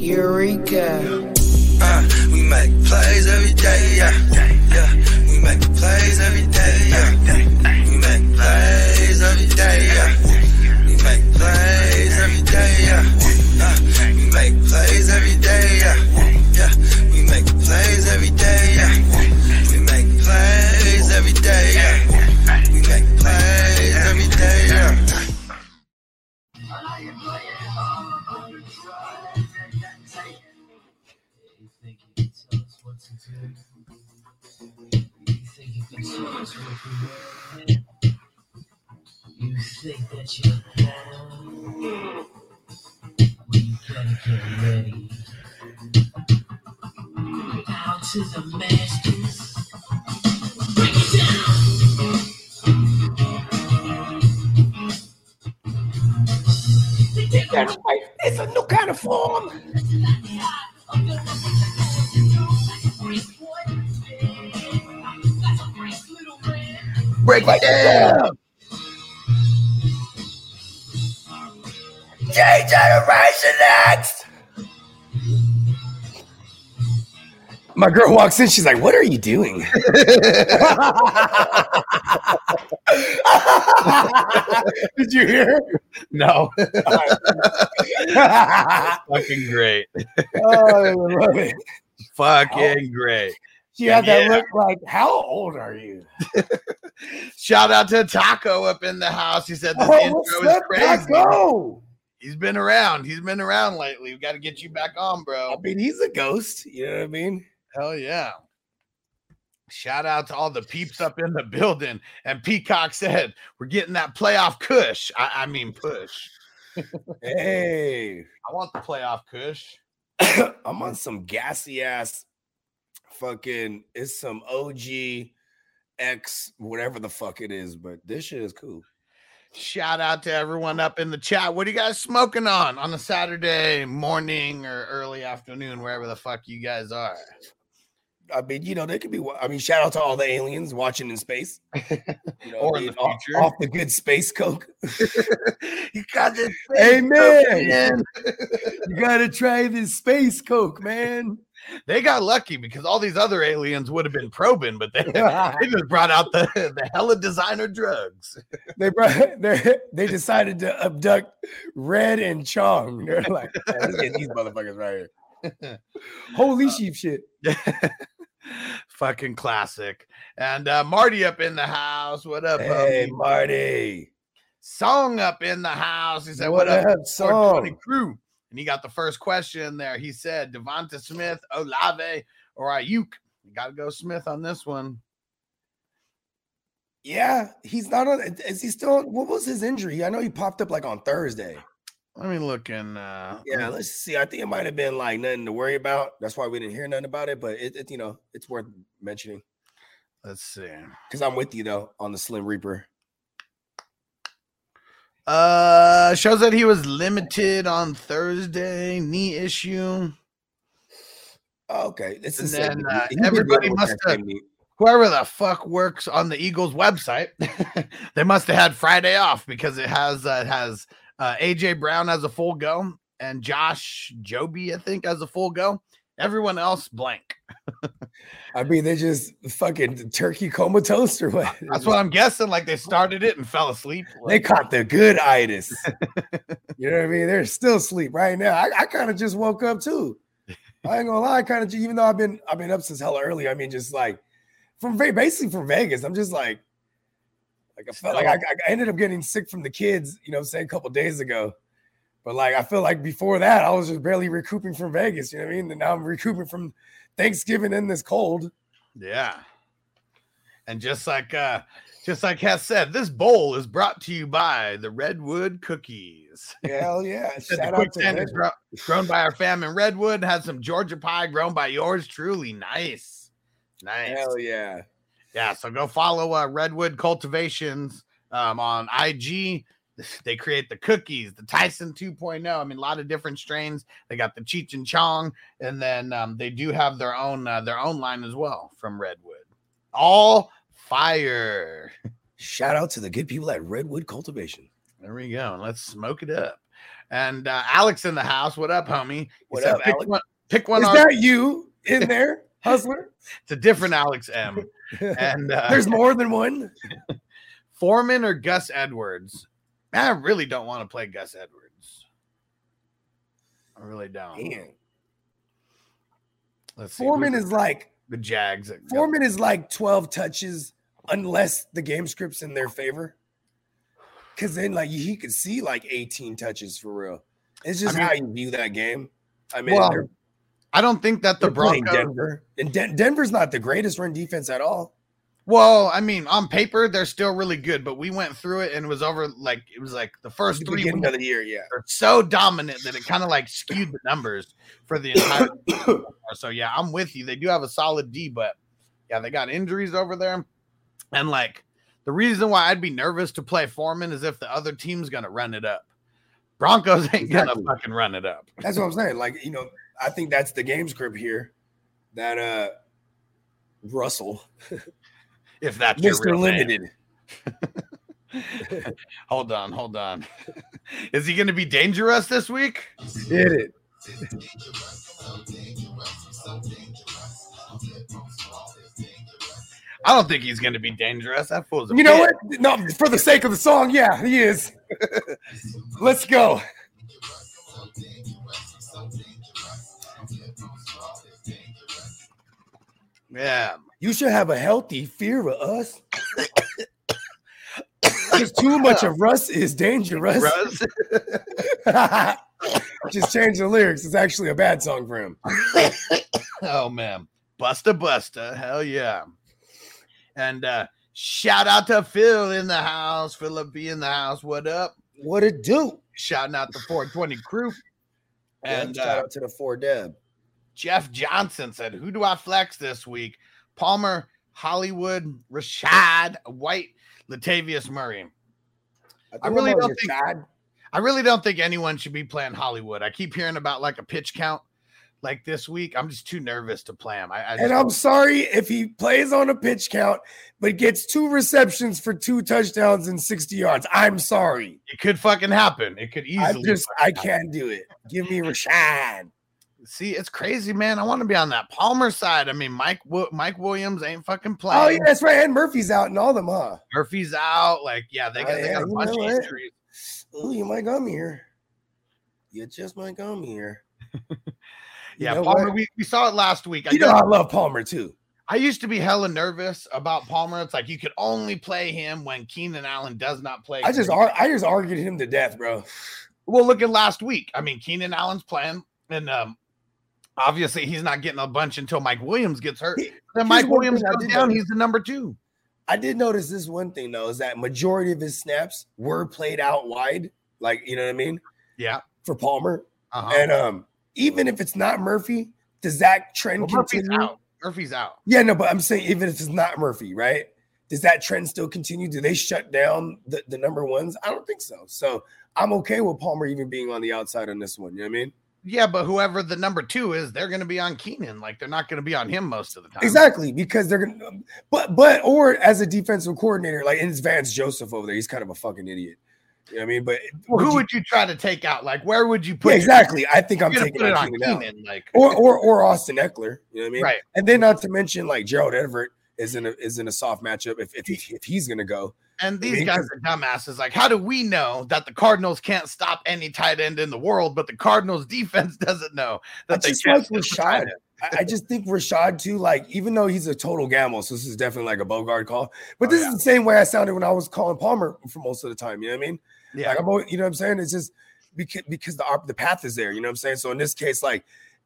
Eureka. Uh, we make plays every day, yeah. Yeah, we make plays every day, yeah. We make plays every day, yeah. We make plays every day, yeah. Uh, we make plays think that you can? Well, you get ready. Masters. Break it down. It's a new kind of form. Break it down. J Generation X. My girl walks in. She's like, "What are you doing?" Did you hear? No. Fucking great. oh, I love it. Fucking great. She had that Yeah. look like, "How old are you?" Shout out to Taco up in the house. He said this Oh, intro is crazy. Taco? He's been around. He's been around lately. We got to get you back on, bro. I mean, he's a ghost. You know what I mean? Hell yeah. Shout out to all the peeps up in the building. And Peacock said, We're getting that playoff cush. I, I mean, push. Hey, I want the playoff cush. I'm on some gassy ass fucking. It's some OG X, whatever the fuck it is, but this shit is cool. Shout out to everyone up in the chat. What are you guys smoking on on a Saturday morning or early afternoon, wherever the fuck you guys are? I mean, you know, they could be. I mean, shout out to all the aliens watching in space, you know, Or in the off, future. off the good space coke. you got this. amen. man. you gotta try this space coke, man. They got lucky because all these other aliens would have been probing, but they, they just brought out the, the hella designer drugs. they brought they they decided to abduct Red and Chong. They're like, "Man, let's get these motherfuckers right here. Holy sheep shit. Fucking classic. And uh, Marty up in the house. What up, Hey homie? Marty. Song up in the house. He said, What What, up, up, 420 Song? crew? And he got the first question there. He said, Devonta Smith, Olave, or Aiyuk. You got to go Smith on this one. Yeah, he's not on. Is he still? What was his injury? I know he popped up like on Thursday. Let me look in. Uh, Yeah, let's see. I think it might have been like nothing to worry about. That's why we didn't hear nothing about it. But it, it you know, it's worth mentioning let's see. because I'm with you though on the Slim Reaper. Uh, shows that he was limited on Thursday, knee issue. Okay, the And then, uh, everybody must have- Whoever the fuck works on the Eagles website, they must have had Friday off because it has uh, it has uh, AJ Brown as a full go and Josh Joby, I think, as a full go. Everyone else blank. I mean, they just fucking turkey comatose or what? That's what I'm guessing. Like they started it and fell asleep. they caught the good itis. you know what I mean? They're still asleep right now. I, I kind of just woke up too. I ain't gonna lie, kind of even though I've been I've been up since hella early. I mean, just like from basically from Vegas. I'm just like like I felt like I, I ended up getting sick from the kids, you know, what I'm saying a couple days ago. But like I feel like before that, I was just barely recouping from Vegas. You know what I mean? And now I'm recouping from Thanksgiving in this cold. Yeah. And just like uh just like Hess said, this bowl is brought to you by the Redwood Cookies. Hell yeah! Shout out to quicksand is Red- gro- grown by our fam in Redwood, has some Georgia pie grown by yours truly. Nice. Nice. Hell yeah! Yeah, so go follow uh, Redwood Cultivations um, on IG. They create the cookies, the Tyson 2.0. I mean, a lot of different strains. They got the Cheech and Chong, and then um, they do have their own uh, their own line as well from Redwood. All fire. Shout out to the good people at Redwood Cultivation. There we go. and Let's smoke it up. And uh, Alex in the house. What up, homie? What up, pick Alex? one. Pick one. Is on- that you in there, hustler? it's a different Alex M. And uh, There's more than one. Foreman or Gus Edwards. I really don't want to play Gus Edwards. I really don't. Man, Let's see. Foreman who's is like the Jags. Foreman is like 12 touches unless the game script's in their favor. Cause then like he could see like 18 touches for real. It's just I mean- how you view that game. I mean, Well, I don't think that the Broncos. Denver, and Den- Denver's not the greatest run defense at all. Well, I mean, on paper they're still really good, but we went through it and it was over like it was like the first the three weeks of the year, yeah. are so dominant that it kind of like skewed the numbers for the entire. so yeah, I'm with you. They do have a solid D, but yeah, they got injuries over there, and like the reason why I'd be nervous to play Foreman is if the other team's gonna run it up. Broncos ain't Exactly. gonna fucking run it up. That's what I'm saying. Like, you know, I think that's the game script here that uh Russell, If that's Mr. Limited. Hold on, hold on. Is he gonna be dangerous this week? Hit it. I don't think he's gonna be dangerous. That fool's a You know what? No, for the sake of the song, yeah, he is. Let's go. Yeah. You should have a healthy fear of us. Because too much of Russ is dangerous. Russ. Just change the lyrics. It's actually a bad song for him. oh man. Busta Busta. Hell yeah. And uh shout out to Phil in the house. Philip B in the house. What up? What it do? Shouting out the 420 crew. And And shout uh, out to the four Deb. Jeff Johnson said, Who do I flex this week? Palmer, Hollywood, Rachaad, White, Latavius Murray. I think really don't think-. I really don't think anyone should be playing Hollywood. I keep hearing about like a pitch count like this week. I'm just too nervous to play him. I, I and I'm sorry if he plays on a pitch count, but gets two receptions for two touchdowns and 60 yards. I'm sorry. it could fucking happen. It could I easily. just I can't do it. Give me Rachaad. See, it's crazy, man. I want to be on that Palmer side. I mean, Mike Mike Williams ain't fucking playing. Oh yeah, that's right. And Murphy's out and all them, huh? Murphy's out. Like, yeah, they Oh, got, they yeah, got a you bunch of injuries. Ooh, you might come here. You just might come here. You Yeah, know Palmer. what? We, we saw it last week. I, You know I love Palmer too. I used to be hella nervous about Palmer. It's like you could only play him when Keenan Allen does not play. I just I just argued him to death, bro. Well, look at last week. I mean, Keenan Allen's playing, and um, obviously he's not getting a bunch until Mike Williams gets hurt. He- Then Mike Williams thing I goes did down. notice. He's the number two. I did notice this one thing though, is that majority of his snaps were played out wide, like you know what I mean, Yeah. for Palmer. Uh-huh. And um, even if it's not Murphy, does that trend Well, Murphy's continue? out. Murphy's out. Yeah, no, but I'm saying even if it's not Murphy, right? Does that trend still continue? Do they shut down the, the number ones? I don't think so. So I'm okay with Palmer even being on the outside on this one. You know what I mean? Yeah, but whoever the number two is, they're going to be on Keenan. Like they're not going to be on him most of the time. Exactly, because they're gonna but but or as a defensive coordinator, like it's Vance Joseph over there, he's kind of a fucking idiot. You know what I mean? But Well, who you- would you try to take out? Like where would you put? yeah, exactly. I think I'm taking it on Keenan Keenan. Like or or or Austin Ekeler. You know what I mean? right. And then not to mention like Gerald Everett is in a is in a soft matchup if if, he, if he's gonna go. And these mean, guys are dumbasses. Like, how do we know that the Cardinals can't stop any tight end in the world, but the Cardinals defense doesn't know I that they just can't like stop a tight Rachaad. I, I just think Rachaad too. Like even though he's a total gamble, so this is definitely like a Bogart call. But Oh, this yeah. is the same way I sounded when I was calling Palmer for most of the time. You know what I mean? Yeah. Like I'm, always, you know what I'm saying? It's just because because the the path is there. You know what I'm saying? So in this case, like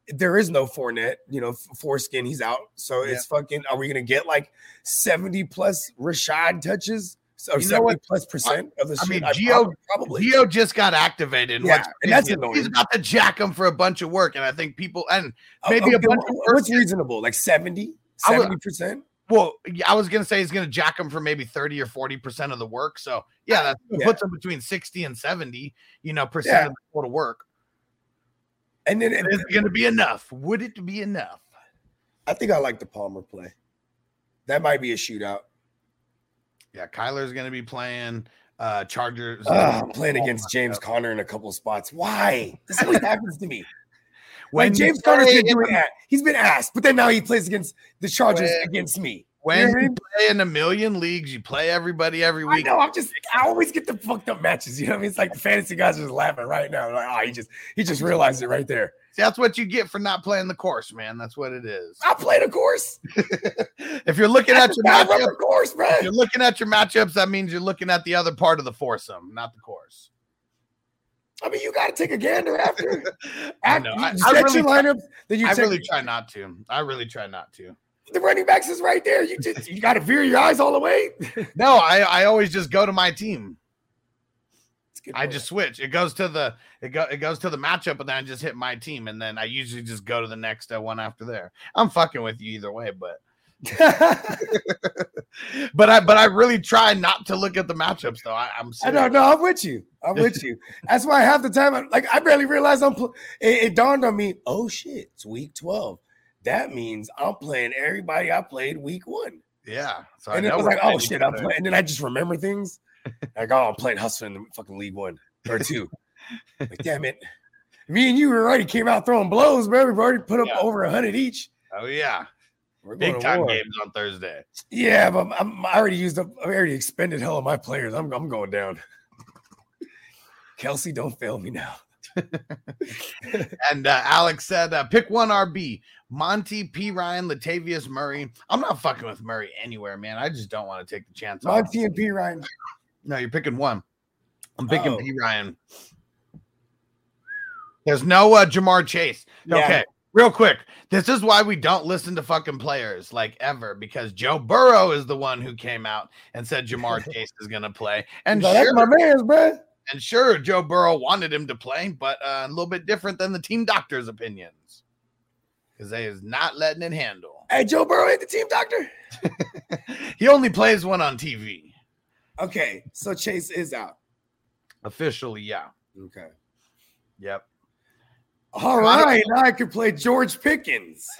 there is no Fournette. You know, foreskin, he's out. So Yeah. it's fucking. Are we gonna get like 70 plus Rachaad touches? So You know 70 what? plus percent of the I mean, Gio- probably. Gio just got activated. Yeah, and that's annoying. He's about to jack him for a bunch of work, and I think people and Oh, maybe a bunch of what's reasonable? Like 70, 70 percent. well, I was gonna say he's gonna jack him for maybe thirty or forty percent of the work. So yeah, uh, that Yeah. puts him between sixty and seventy, you know, percent Yeah. of the total work. And then Is it gonna be enough? Would it be enough? I think I like the Palmer play. That might be a shootout. Yeah, Kyler's going to be playing. uh Chargers. I'm playing against James Conner in a couple of spots. Why? This always happens to me. When Like James Conner's been doing that. He's been asked, but then now he plays against the Chargers When- against me. When You know what I you mean? play in a million leagues, you play everybody every week. I know. I'm just. I always get the fucked up matches. You know what I mean? It's like the fantasy guys are just laughing right now. Like, oh, he just he just realized it right there. See, that's what you get for not playing the course, man. That's what it is. I played a course. if you're looking at your matchup, course, if you're looking at your matchups, that means you're looking at the other part of the foursome, not the course. I mean, you got to take a gander after. I after know. you I, I really, your try. Then you I really try not to. I really try not to. The running backs is right there. You just you got to veer your eyes all the way. No, I, I always just go to my team. It's a good I just switch. It goes to the it go it goes to the matchup, and then I just hit my team, and then I usually just go to the next uh, one after there. I'm fucking with you either way, but but I but I really try not to look at the matchups though. I, I'm I serious. know, no, I'm with you. I'm with you. That's why half the time, I, like, I barely realized I'm. Pl- it, it dawned on me. Oh shit, it's week twelve. That means I'm playing everybody I played week one. Yeah. So and I was like, oh shit, I'm playing. And then I just remember things. Like, oh, I'm playing Hustler in the fucking league one or two. like, damn it. Me and you already came out throwing blows, bro. We've already put up Yeah. over a hundred each. Oh yeah, We're big time war. games on Thursday. Yeah, but I'm, I already used up. I already expended hell of my players. I'm, I'm going down. Kelce, don't fail me now. And uh, Alex said, uh, pick one RB. Monty, Perine, Latavius Murray. I'm not fucking with Murray anywhere, man. I just don't want to take the chance. Monty and Perine. No, you're picking one. I'm picking Oh. Perine. There's no uh, Ja'Marr Chase. Yeah. Okay, real quick. This is why we don't listen to fucking players like ever because Joe Burrow is the one who came out and said Ja'Marr Chase is going to play. And that's sure, my man's, bro. and sure, Joe Burrow wanted him to play, but uh, a little bit different than the team doctor's opinions because they is not letting it handle. Hey, Joe Burrow ain't the team doctor. he only plays one on TV. Okay, so Chase is out. Officially, yeah. Okay. Yep. All right, now I can play George Pickens.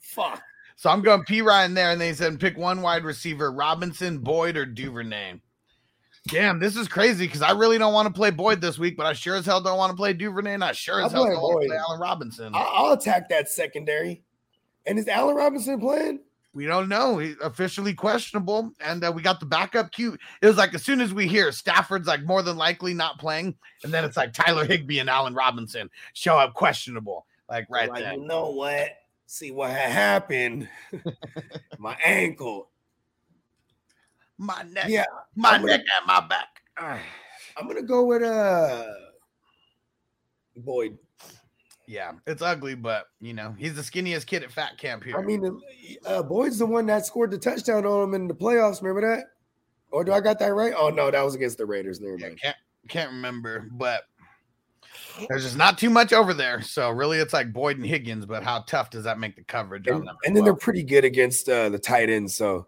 Fuck. So I'm going Perine there, and they said pick one wide receiver: Robinson, Boyd, or Duvernay. Damn, this is crazy because I really don't want to play Boyd this week, but I sure as hell don't want to play Duvernay, and I sure I'll as hell play don't want to play Allen Robinson. I'll attack that secondary. And is Allen Robinson playing? we don't know. He's officially questionable, and uh, we got the backup cute. It was like as soon as we hear Stafford's like more than likely not playing, and then it's like Tyler Higbee and Allen Robinson show up questionable, like right like, then. you know what? See what had happened. my ankle. My neck, Yeah, my I'm gonna- neck and my back. I'm gonna go with uh Boyd. Yeah, it's ugly, but you know he's the skinniest kid at fat camp here. I mean, uh, Boyd's the one that scored the touchdown on him in the playoffs. Remember that? Or do I got that right? Oh no, that was against the Raiders. Never Yeah, mind. can't can't remember, but there's just not too much over there. So really, it's like Boyd and Higgins. But how tough does that make the coverage on And, them? and then they're pretty good against uh, the tight ends. So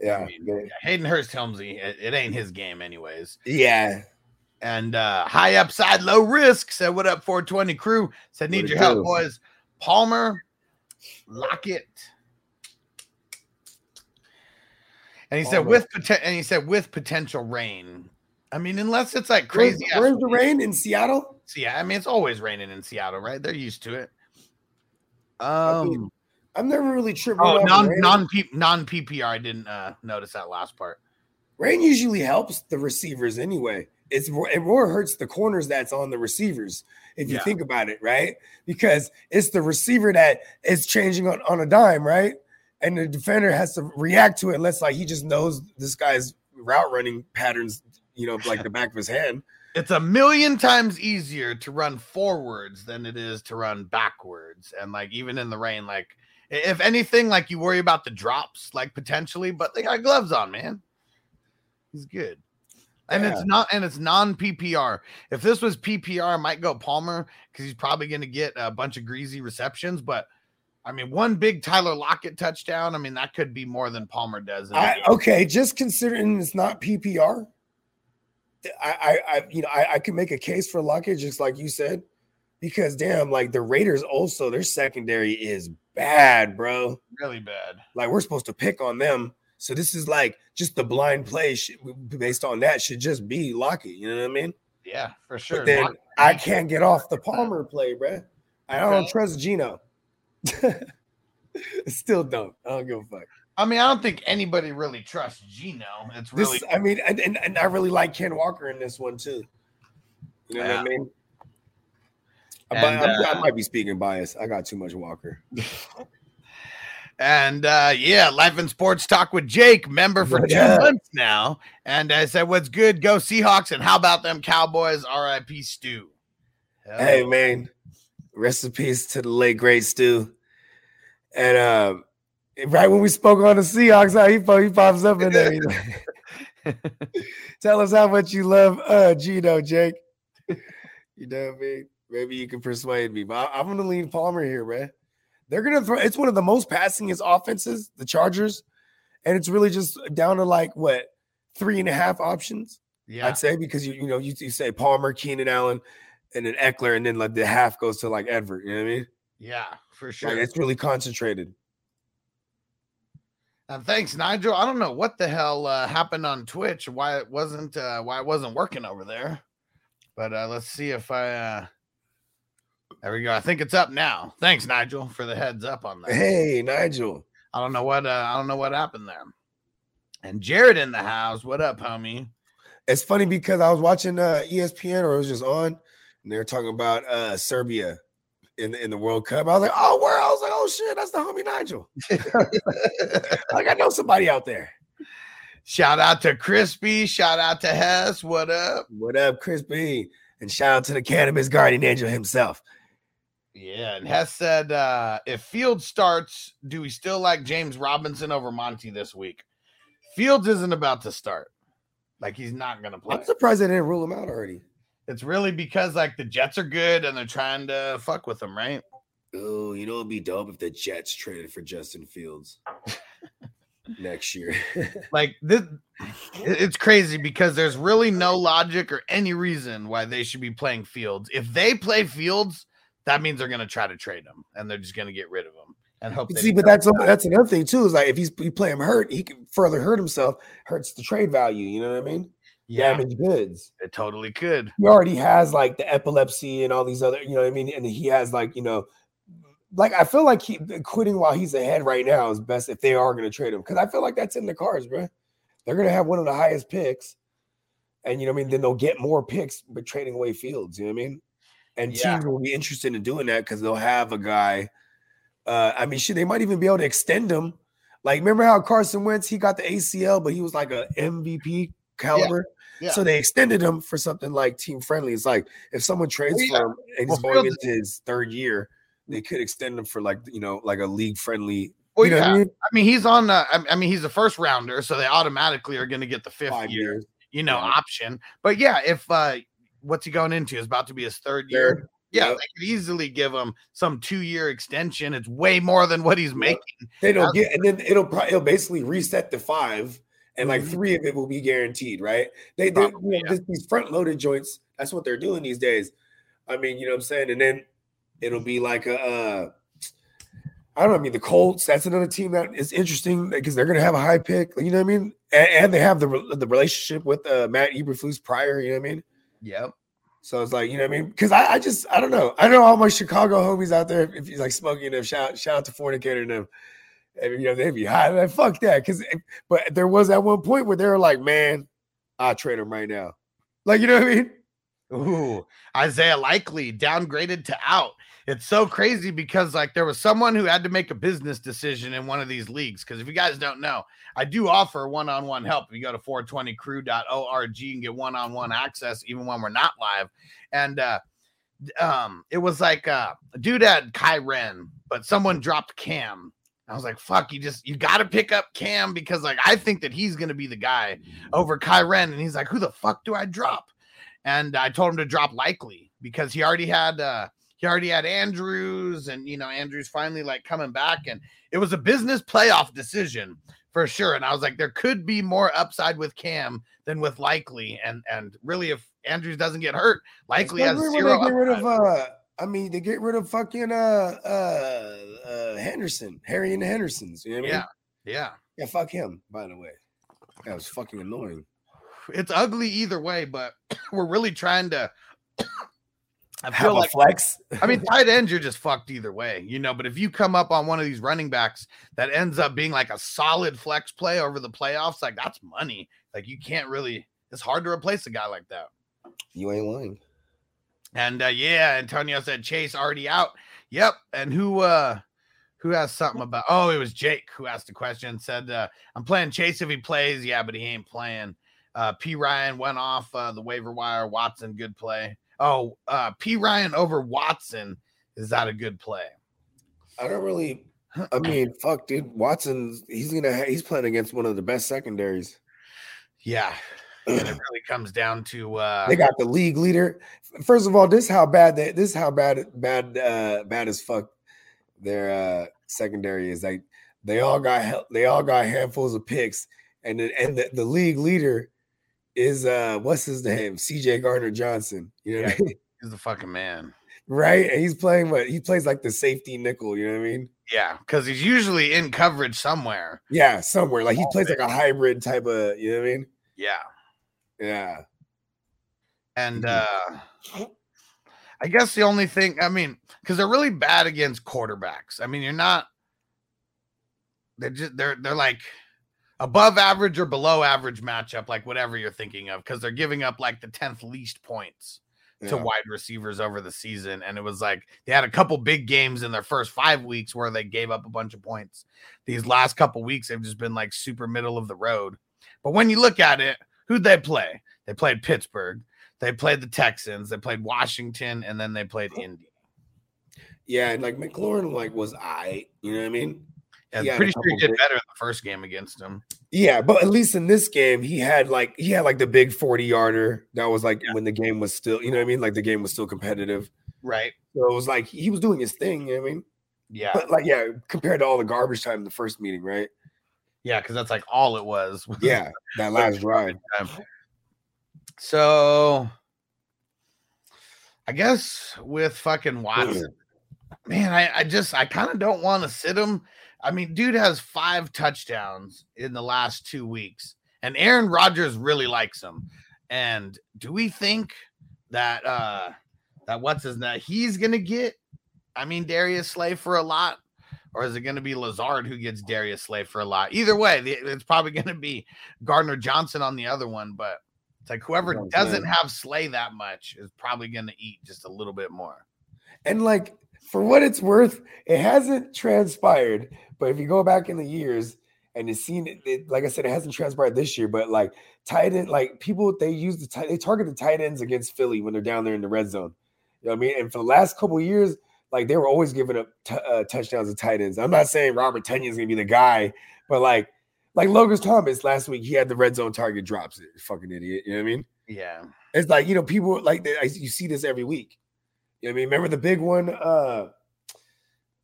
yeah, I mean, Hayden Hurst Helmsy, it, it ain't his game, anyways. yeah. And uh high upside, low risk said, "What up, 420 crew?" Said, "Need your help, boys." Palmer, Lockett. And he said with poten- and he said with potential rain. I mean, unless it's like crazy. ass where's the rain in Seattle? So, yeah, I mean it's always raining in Seattle, right? They're used to it. I mean, Um I've never really tripped. oh non non non PPR. I didn't uh notice that last part. rain usually helps the receivers anyway. It's it more hurts the corners that's on the receivers if you Yeah. think about it, right? Because it's the receiver that is changing on, on a dime, right? And the defender has to react to it unless like he just knows this guy's route running patterns, you know, like the back of his hand. It's a million times easier to run forwards than it is to run backwards. And like even in the rain, like if anything, like you worry about the drops, like potentially, but they got gloves on, man. He's good. And Yeah. it's not and it's non PPR. If this was PPR, I might go Palmer because he's probably going to get a bunch of greasy receptions. But I mean, one big Tyler Lockett touchdown. I mean, that could be more than Palmer does. I, okay, just considering it's not PPR, I, I, I you know, I, I can make a case for Lockett, just like you said, because damn, like the Raiders also their secondary is bad, bro. really bad. Like we're supposed to pick on them, So this is like just the blind play should, based on that should just be Lockett. You know what I mean? Yeah, for sure. But then I can't get off the Palmer play, bro. I don't Okay. trust Geno. Still don't. I don't give a fuck. I mean, I don't think anybody really trusts Geno. It's This, really I mean, and, and, and I really like Ken Walker in this one too. You know what I mean? I, And, I- I uh, might be speaking bias. I got too much Walker. And uh yeah, Life and Sports Talk with Jake, member for What two months now. And I said, What's good? Go Seahawks. And how about them Cowboys? RIP. Hell Hey man, rest in peace to the late great Stu. And um, right when we spoke on the Seahawks, how he, he pops up in there. Tell us how much you love uh Geno, Jake. You know what I mean? Maybe you can persuade me, but I, am gonna leave Palmer here, man. They're gonna throw. It's one of the most passing passingest offenses, the Chargers, and it's really just down to like what three and a half options. yeah. I'd say because you you know you, you say Palmer, Keenan Allen, and then Ekeler, and then like the half goes to like Edward. You know what I mean? Yeah, for Like, sure. it's really concentrated. And thanks, Nigel. I don't know what the hell uh, happened on Twitch, why it wasn't uh, why it wasn't working over there. But uh, let's see if I uh there we go. I think it's up now. Thanks, Nigel, for the heads up on that. Hey, Nigel. I don't know what uh, I don't know what happened there. And Jared in the house. What up, homie? It's funny because I was watching uh, ESPN or it was just on, and they were talking about uh, Serbia in the, in the World Cup. I was like, oh, where? I was like, oh shit, that's the homie Nigel. like I know somebody out there. Shout out to Crispy. Shout out to Hess. What up? What up, Crispy? And shout out to the cannabis guardian angel himself. Yeah, and Hess said, uh, if Fields starts, do we still like James Robinson over Monty this week? Fields isn't about to start. Like he's not gonna play. I'm surprised they didn't rule him out already. It's really because like the Jets are good and they're trying to fuck with him, right? Oh, you know it'd be dope if the Jets traded for Justin Fields next year. Like this, it's crazy because there's really no logic or any reason why they should be playing Fields. If they play Fields, that means they're gonna try to trade him and they're just gonna get rid of him and hope. See, but that's that's another thing too. Is like if he's you play him hurt, he can further hurt himself, hurts the trade value. You know what I mean? yeah, Damaged goods. it totally could. He already has like the epilepsy and all these other, you know what I mean? And he has like, you know, like I feel like he quitting while he's ahead right now is best if they are going to trade him because I feel like that's in the cards, bro. They're going to have one of the highest picks, and you know what I mean. Then they'll get more picks, but trading away Fields. You know what I mean? And Yeah. teams will be interested in doing that because they'll have a guy. Uh, I mean, shit, they might even be able to extend him. Like, remember how Carson Wentz he got the ACL, but he was like a MVP caliber. Yeah. So they extended him for something like team friendly. It's like if someone trades Well, yeah. for him and Well, he's going into his third year, they could extend him for like you know like a league friendly. Well, you know yeah. I mean? I mean, he's on. Uh, I I mean, he's a first rounder, so they automatically are going to get the fifth Five year, years. you know, Yeah. option. But yeah, if uh, what's he going into is about to be his third year. Third. Yeah, Yep. they could easily give him some two-year extension. It's way more than what he's Yep. making. They don't get, and then it'll probably it'll basically reset the five, and like Mhm. three of it will be guaranteed, right? They, they Probably, you know, this- these front loaded joints. That's what they're doing these days. I mean, you know what I'm saying, and then it'll be like a. Uh, I don't know. I mean, the Colts. That's another team that is interesting because they're going to have a high pick. You know what I mean? And, and they have the the relationship with uh, Matt Eberflus prior. You know what I mean? Yep. So it's like, you know what I mean? Because I, I just, I don't know. I know all my Chicago homies out there, if you like smoking them, shout, shout out to Fornicator and them. And, you know, they'd be high. Like, fuck that. Because, but there was at one point where they were like, man, I'll trade him right now. Like, you know what I mean? Ooh, Isaiah Likely downgraded to out. It's so crazy because like there was someone who had to make a business decision in one of these leagues. Because if you guys don't know, I do offer one-on-one help. You go to 420crew.org and get one-on-one access even when we're not live. And uh um it was like uh a dude had Kyren, but someone dropped Cam. I was like, fuck, you just you gotta pick up Cam because like I think that he's gonna be the guy over Kyren. And he's like, Who the fuck do I drop? and I told him to drop likely because he already had uh he already had Andrews and you know Andrews finally like coming back and it was a business playoff decision for sure and I was like there could be more upside with Cam than with likely and and really if Andrews doesn't get hurt likely has zero they get rid of, uh, I mean, they get rid of fucking uh, uh, uh, Henderson, Harry and the Hendersons. You know what I mean? yeah yeah Yeah, fuck him. By the way, that was fucking annoying. It's ugly either way, but we're really trying to. I Have feel a like flex. I mean, tight ends, you're just fucked either way, you know. But if you come up on one of these running backs that ends up being like a solid flex play over the playoffs, like that's money. Like you can't really. It's hard to replace a guy like that. you ain't lying. And uh, yeah, Antonio said Chase already out. Yep. And who uh who has something about oh it was Jake who asked the question, said uh I'm playing Chase if he plays. Yeah, but he ain't playing. Uh Perine went off uh the waiver wire. Watson, good play. Oh, uh Perine over Watson. Is that a good play? I don't really. I mean, fuck, dude. Watson, he's gonna he's playing against one of the best secondaries. Yeah. And it really comes down to uh They got the league leader. First of all, this how bad they, this how bad bad uh bad as fuck their uh secondary is. Like they all got they all got handfuls of picks, and the, and the, the league leader is uh what's his name? CJ Gardner Johnson. You know what I mean? he's the fucking man. right? And he's playing what he plays like the safety nickel. You know what I mean? Yeah, because he's usually in coverage somewhere. Yeah, somewhere like he plays like a hybrid type of. You know what I mean? Yeah. Yeah. And Mhm. uh I guess the only thing, I mean, because they're really bad against quarterbacks. I mean, you're not they're just they're they're like above average or below average matchup, like whatever you're thinking of, because they're giving up like the 10th least points to Yeah. wide receivers over the season. And it was like they had a couple big games in their first five weeks where they gave up a bunch of points. These last couple weeks, they've just been like super middle of the road. But when you look at it, who'd they play? They played Pittsburgh, they played the Texans, they played Washington, and then they played Indy. Yeah, and like McLaurin like was I, you know what I mean? He pretty sure he did big- better in the first game against them. Yeah, but at least in this game, he had like he had like the big 40 yarder. That was like when the game was still, you know what I mean? Like the game was still competitive. Right. So it was like he was doing his thing, you know what I mean? Yeah. But like, yeah, compared to all the garbage time in the first meeting, right? Yeah, because that's like all it was. Yeah, that last drive. So I guess with fucking Watson, man, I, I just I kind of don't want to sit him. I mean, dude has five touchdowns in the last two weeks, and Aaron Rodgers really likes him. And do we think that uh that what's his name he's gonna get? I mean, Darius Slay for a lot, or is it gonna be Lazard who gets Darius Slay for a lot? Either way, it's probably gonna be Gardner Johnson on the other one, but it's like whoever I'm doesn't have Slay that much is probably gonna eat just a little bit more. And like for what it's worth, it hasn't transpired. But if you go back in the years and you've seen it, it- like I said, it hasn't transpired this year. But like tight end, like people they use the tight, they target the tight ends against Philly when they're down there in the red zone. You know what I mean? And for the last couple of years, like they were always giving up t- uh, touchdowns to tight ends. I'm not saying Robert Tonyan is gonna be the guy, but like like Logan Thomas last week, he had the red zone target drops. It fucking idiot. You know what I mean? Yeah. It's like you know, people like they, I- you see this every week. You know what I mean? Remember the big one? Uh,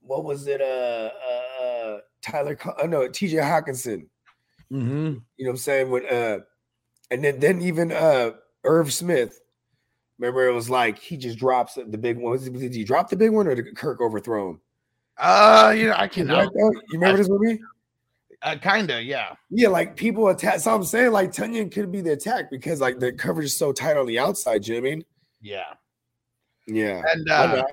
what was it? Uh, uh Tyler? Oh no, T.J. Hockenson. Mm-hmm. You know what I'm saying? When uh, and then then even uh, Irv Smith. Remember, it was like he just drops the big one. Was Did he drop the big one or did Kirk overthrow him? Uh, you know, I cannot. You remember this movie? Uh, kinda, yeah. Yeah, like people attack. So I'm saying like Tonyan could be the attack because like the coverage is so tight on the outside. You know I mean? Yeah. Yeah. And uh.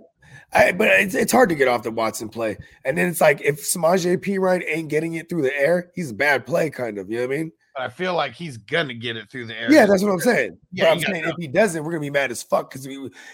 I, but it's, it's hard to get off the Watson play. And then it's like if Samaje Perine ain't getting it through the air, he's a bad play, kind of. You know what I mean? But I feel like he's gonna get it through the air. Yeah, that's what I'm saying. Yeah, but I'm saying if he doesn't, we're gonna be mad as fuck because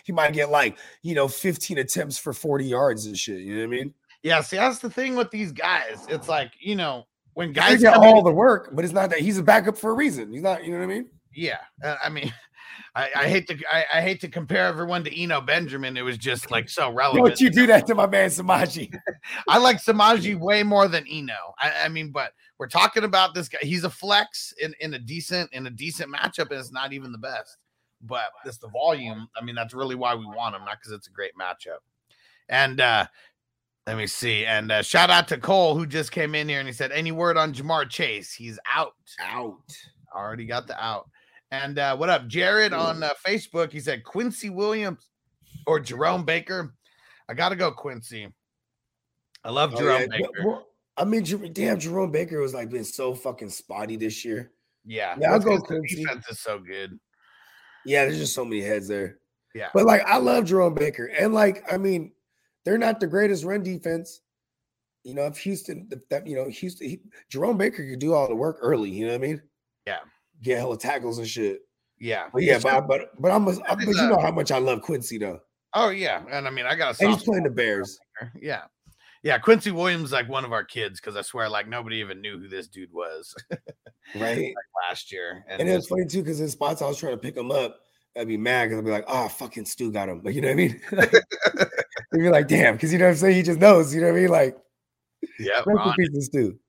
he might get like you know 15 attempts for 40 yards and shit. You know what I mean? Yeah, see, that's the thing with these guys. It's like, you know, when Guys guys get all in, the work, but it's not that he's a backup for a reason. He's not. You know what I mean? yeah. uh, I mean, I, I hate to I, I hate to compare everyone to Eno Benjamin. It was just like so relevant. Don't you do that to my man Samaje? I like Samaje way more than Eno. I, I mean, but we're talking about this guy. He's a flex in, in a decent in a decent matchup, and it's not even the best. But it's the volume. I mean, that's really why we want him, not because it's a great matchup. And uh let me see. And uh, shout out to Cole who just came in here and he said, "Any word on Ja'Marr Chase? He's out. Out. Already got the out." And uh, what up, Jared on uh, Facebook? He said Quincy Williams or Jerome Baker. I gotta go Quincy. I love Oh, Jerome yeah. Baker. Well, I mean, damn, Jerome Baker was like been so fucking spotty this year. Yeah, Yeah, I'll go Quincy. Defense is so good. Yeah, there's just so many heads there. Yeah. But like, I love Jerome Baker, and like, I mean, they're not the greatest run defense. You know, if Houston, that you know, Houston, he, Jerome Baker could do all the work early. You know what I mean? Yeah. Get hella tackles and shit. Yeah. But yeah, but but but I'm, a, but you know how much I love Quincy though, oh yeah, and I mean I got and he's playing the Bears, Yeah. Yeah, Quincy Williams like one of our kids because I swear like nobody even knew who this dude was right? last year. And it was funny too because in spots I was trying to pick him up, I'd be mad because I'd be like, "Oh, fucking Stu got him," like you know what I mean? They'd be like, "Damn," because you know what I'm saying. He just knows, you know what I mean? Like, yeah, rest in to Stu.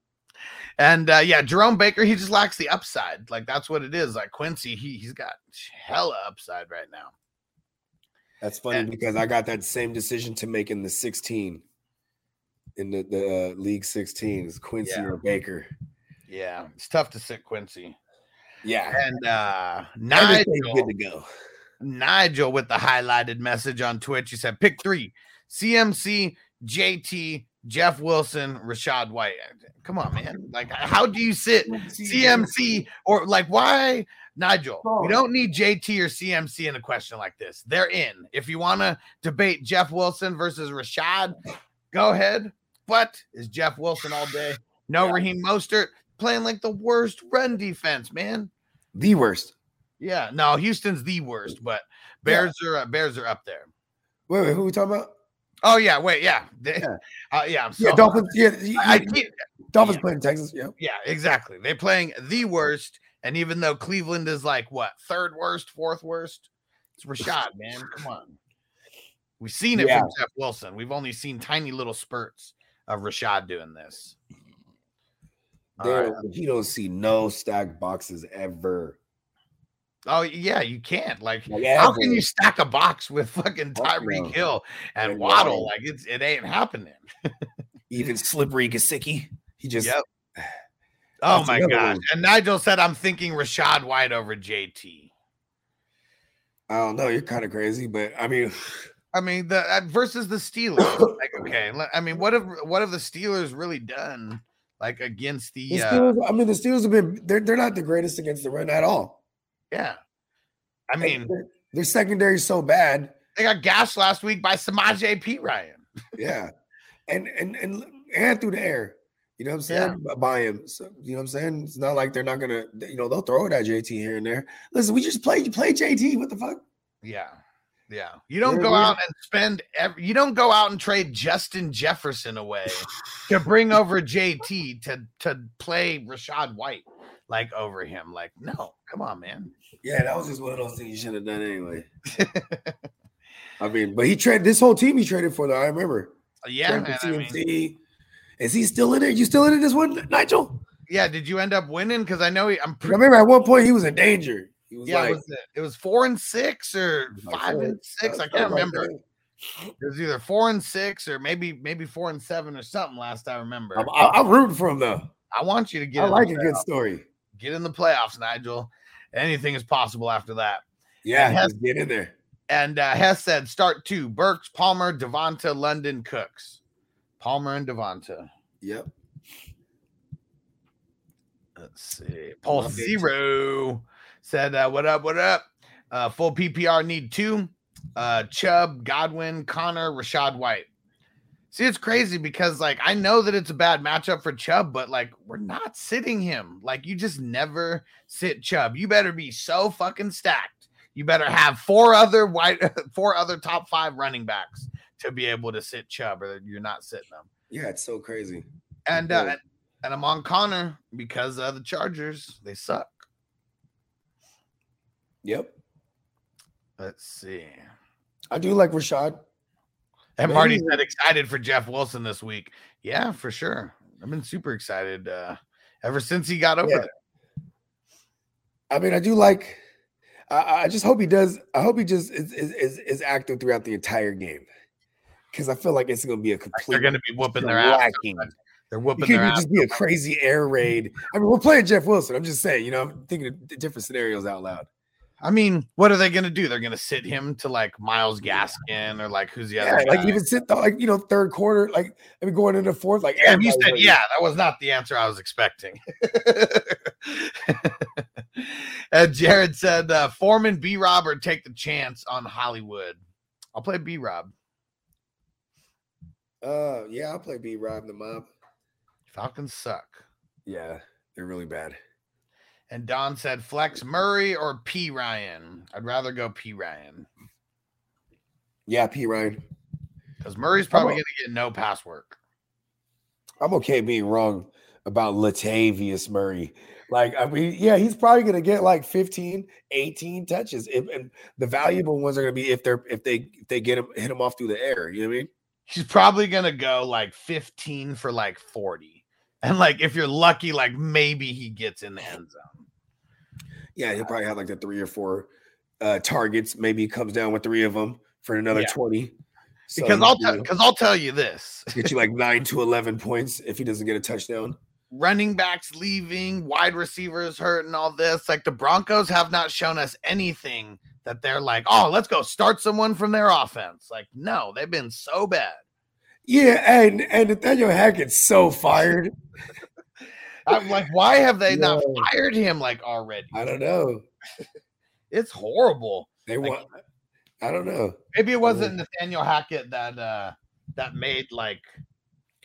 And uh, yeah, Jerome Baker, he just lacks the upside. Like that's what it is. Like Quincy, he he's got hella upside right now. That's funny And- because I got that same decision to make in the 16, in the the uh, league 16 is Quincy Yeah. or Baker. Yeah, it's tough to sit Quincy. Yeah, And uh I just think Nigel, good to go. Nigel with the highlighted message on Twitch. He said, pick three CMC, JT, Jeff Wilson, Rachaad White. Come on, man. Like, how do you sit CMC or like why? Nigel, we don't need JT or CMC in a question like this. They're in. If you want to debate Jeff Wilson versus Rachaad, go ahead. But is Jeff Wilson all day? No Raheem Mostert playing like the worst run defense, man. The worst. Yeah, no, Houston's the worst, but Bears are uh, Bears are up there. Wait, wait, who are we talking about? Oh yeah, wait, yeah, They- Yeah. uh, yeah. I'm Yeah, so- Dolphins. Yeah, yeah, I can't, Dolphins yeah. playing Texas. Yeah, yeah, exactly. They're playing the worst, and even though Cleveland is like what third worst, fourth worst, it's Rachaad, man. Come on, we've seen it Yeah. from Jeff Wilson. We've only seen tiny little spurts of Rachaad doing this. Right. don't- he don't see no stacked boxes ever. Oh yeah, you can't like. How can you stack a box with fucking Fuck Tyreek. Hill and And Waddle? Waddle. Like it's it ain't happening. even slippery Gesicki? He just Yep. Oh my gosh. one. And Nigel said, I'm thinking Rachaad White over JT. I don't know. You're kind of crazy, but I mean, I mean, the uh, versus the Steelers. like, okay. I mean, what have what have the Steelers really done like against the the uh, I mean, the Steelers have been. They're they're not the greatest against the run at all. Yeah. I mean, their, their secondary is so bad. they got gashed last week by Samaje Perine. Yeah, and and and and through the air. You know what I'm saying? B- By him. So, you know what I'm saying? It's not like they're not gonna. You know, they'll throw it at JT here and there. Listen, we just played. You play JT. What the fuck? Yeah. Yeah. You don't Yeah, go yeah. out and spend every, you don't go out and trade Justin Jefferson away to bring over JT to to play Rachaad White like over him. Like, no, come on, man. Yeah, that was just one of those things you should have done anyway. I mean, but he traded this whole team. He traded for though. I remember. Uh, yeah, Traded for man, I mean, Is he still in there? You still in it this one, Nigel? yeah. Did you end up winning? Because I know he, I'm I pretty. remember at one point he was in danger. He was Yeah, like, was it, it was four and six or five four- and six. I can't remember. It was either four and six or maybe maybe four and seven or something. Last I remember. I'm, I- I'm rooting for him though. I want you to get. I like a good story. Get in the playoffs, Nigel. Anything is possible after that. Yeah, Hess- get in there. And uh, Hess said, start two: Burks, Palmer, Devonta, London, Cooks. Palmer and Devonta. Yep. Let's see. Paul Zero said, uh, "What up? What up? Uh, full PPR need two. Uh, Chubb, Godwin, Conner, Rachaad White. See, it's crazy because like I know that it's a bad matchup for Chubb, but like we're not sitting him. Like you just never sit Chubb. You better be so fucking stacked. You better have four other white, four other top five running backs to be able to sit Chubb, or you're not sitting them. Yeah, it's so crazy. And uh, and I'm on Conner because of the Chargers. They suck. Yep. Let's see. I do like Rachaad. And Marty said excited for Jeff Wilson this week. Yeah, for sure. I've been super excited uh, ever since he got over Yeah. there. I mean, I do like. I, I just hope he does. I hope he just is is, is, active throughout the entire game, because I feel like it's going to be a complete. They're going to be whooping their ass. They're It whooping could be- ass. just be a crazy air raid. I mean, we're playing Jeff Wilson. I'm just saying, you know, I'm thinking of different scenarios out loud. I mean, what are they gonna do? They're gonna sit him to like Myles Gaskin or like who's the Yeah, other like guy? even sit the, like you know third quarter, like I mean going into fourth, like Yeah, you said yeah. That was not the answer I was expecting. and Jared said uh, Foreman, B. Rob, or take the chance on Hollywood. I'll play B. Rob. Uh, yeah, I'll play B. Rob the mob. Falcons suck. Yeah, they're really bad. And Don said flex Murray or P. Ryan. I'd rather go P. Ryan Yeah, P. Ryan. because Murray's probably going to get no pass work. I'm okay being wrong about Latavius Murray. Like, I mean, yeah, he's probably gonna get like 15, 18 touches. If, and the valuable ones are gonna be if they're if they if they get him hit him off through the air. You know what I mean? He's probably going to go like 15 for like 40. And like if you're lucky, like maybe he gets in the end zone. Yeah, he'll probably have like the three or four uh targets. Maybe he comes down with three of them for another Yeah. 20. So, Because I'll tell because I'll tell you this. get you like nine to eleven points if he doesn't get a touchdown. running backs leaving, wide receivers hurt, and all this. Like the Broncos have not shown us anything that they're like, oh, let's go start someone from their offense. Like, no, they've been so bad. Yeah, and and Nathaniel Hackett's so fired. I'm like, why have they not fired him like already? I don't know. It's horrible. They Like- want. I don't know. Maybe it wasn't Nathaniel Hackett that uh that made like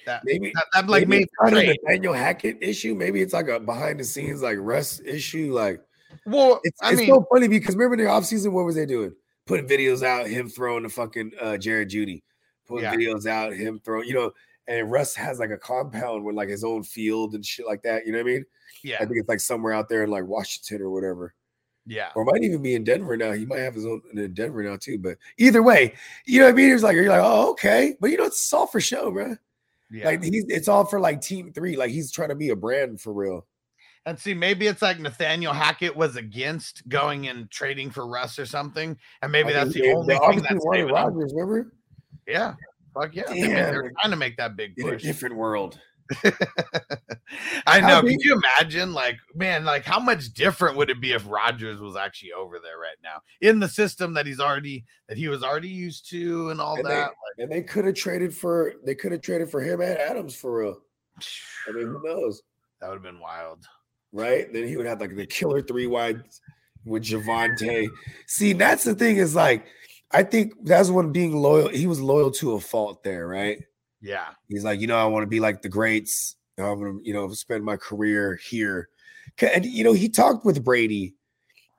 that Maybe that, that like maybe made it's not a. Nathaniel Hackett issue. Maybe it's like a behind the scenes like Russ issue. Like Well, it's, I it's mean, so funny because remember in the offseason, what was they doing? Putting videos out, him throwing the fucking uh Jerry Jeudy, putting Yeah. videos out, him throwing, you know, and Russ has like a compound with like his own field and shit like that. You know what I mean? yeah, I think it's like somewhere out there in like Washington or whatever. yeah. Or might even be in Denver now. He might have his own in Denver now too. But either way, you know what I mean? It's like you're like, oh, okay. But you know, it's all for show, bro. Yeah. Like he's it's all for like team three. Like he's trying to be a brand for real. And see, maybe it's like Nathaniel Hackett was against going and trading for Russ or something, and maybe I that's the only thing that's wanted saving him. Rodgers, remember? Yeah, fuck yeah. Damn. they're trying to make that big In a push. different world. I know. Could you imagine, like, man, like how much different would it be if Rodgers was actually over there right now in the system that he's already that he was already used to and all And they- that? Like, And they could have traded for they could have traded for him and Adams for real. I mean, who knows? that would have been wild. Right? Then he would have like the killer three wide with Javonte. See, that's the thing, is like I think that's when being loyal, he was loyal to a fault there, right? Yeah, He's like, you know, I want to be like the greats. I want to, you know, spend my career here. And you know, he talked with Brady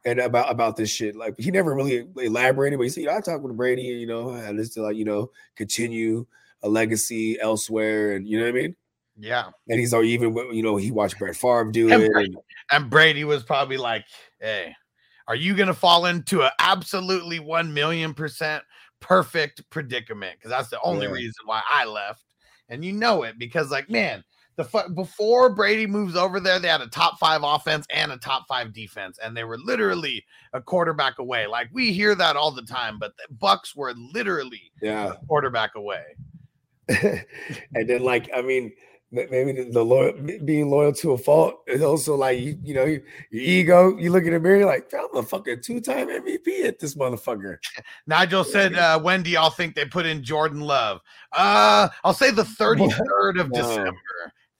and about about this shit. Like he never really elaborated, but he said, you know, I talked with Brady, and you know, and this to like, you know, continue a legacy elsewhere, and you know what I mean. yeah. And he's all even, you know, he watched Brett Favre do And it. Brady- and- And Brady was probably like, "Hey, are you going to fall into an absolutely one million percent perfect predicament? Because that's the only Yeah. reason why I left, and you know it because, like, man." The fu- before Brady moves over there, they had a top five offense and a top five defense, and they were literally a quarterback away. Like we hear that all the time, but the Bucs were literally yeah. a quarterback away. and then like I mean, maybe the, the loyal being loyal to a fault is also like you, you know, your ego. You look in the mirror, you're like, I'm a fucking two-time MVP at this motherfucker. Nigel said, uh, when do y'all think they put in Jordan Love? Uh, I'll say the 33rd of No. December.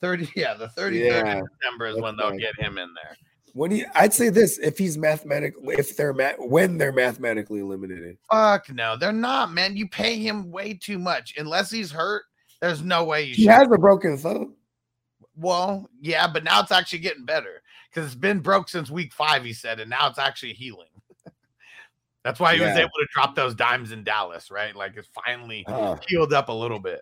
30, yeah, the 33rd Yeah, of December is that's when they'll get him in there. When he, I'd say this: if he's mathematically, if they're when they're mathematically eliminated, Fuck no, they're not, man. You pay him way too much. Unless he's hurt, there's no way you he should. has a broken thumb. well, yeah, but now it's actually getting better because it's been broke since week five, he said, and now it's actually healing. That's why he was able to drop those dimes in Dallas, right? Like it's finally Uh, healed up a little bit.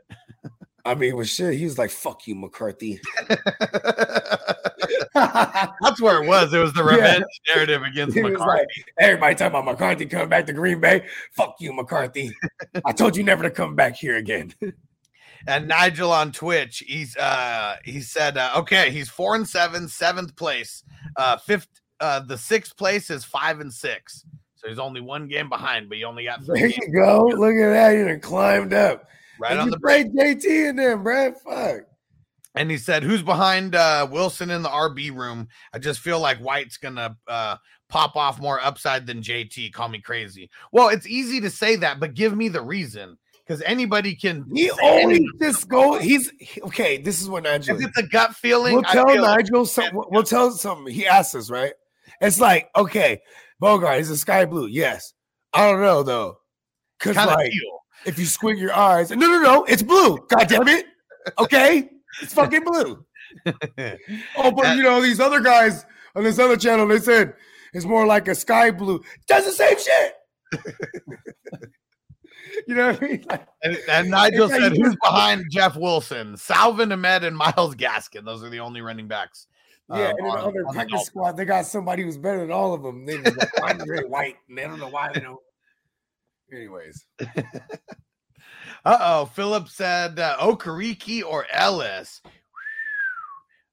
I mean, with shit, he was like, "Fuck you, McCarthy." That's where it was. It was the Yeah. revenge narrative against He McCarthy. like, everybody talking about McCarthy coming back to Green Bay. Fuck you, McCarthy. I told you never to come back here again. And Nigel on Twitch, he's uh he said, uh, okay, he's four and seven, seventh place. Uh fifth uh the sixth place is five and six. So he's only one game behind, but he only got There three games you go. Look at that. You climbed up. right And on you the break. JT in them, bro. Fuck. and he said, "Who's behind uh, Wilson in the RB room? I just feel like White's gonna uh, pop off more upside than JT. Call me crazy. Well, it's easy to say that, but give me the reason because anybody can. He always anything. just go. He's okay. This is what Nigel. If it's a gut feeling, We'll tell feel- Nigel. Some, we'll- we'll tell something. He asks us right. It's like okay, Bogart. Is a sky blue? Yes. I don't know though, because like feel. if you squint your eyes, no, no, no, it's blue. God damn it. Okay, it's fucking blue. Oh, but you know these other guys on this other channel, they said it's more like a sky blue. Does the same shit. you know what I mean? Like, And, and Nigel said, "Who's behind Jeff Wilson? Salvon Ahmed and Myles Gaskin. Those are the only running backs." yeah, um, and on- on their the squad, they got somebody who's better than all of them. They like Andre White, and they don't know why they don't. Anyways, Uh oh, Philip said uh, Okereke or Elliss.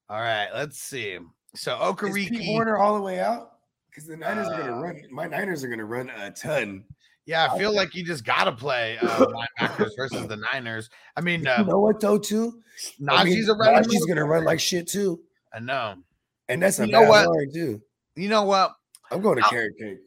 All right, let's see. So Okereke, Warner all the way out? Because the Niners are gonna Uh, run. My Niners are gonna run a ton. Yeah, I feel like you just got to play uh, linebackers versus the Niners. I mean, You uh, know what though? Too, I mean, Najee's a. Najee's gonna run like shit too, I know. and that's a You know bad what? too. You know what? I'm going to I'll- carrot cake.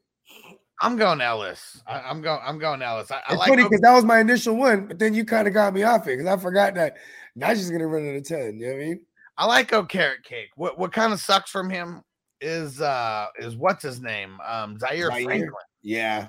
I'm going Elliss. I, I'm going. I'm going Elliss. I, I It's like. funny because that was my initial one, but then you kind of got me off it because I forgot that Najee's gonna run at 10. You know what I mean? I like O Carrot Cake. What what kind of sucks from him is uh is what's his name? Um Zaire, Zaire? Franklin. Yeah.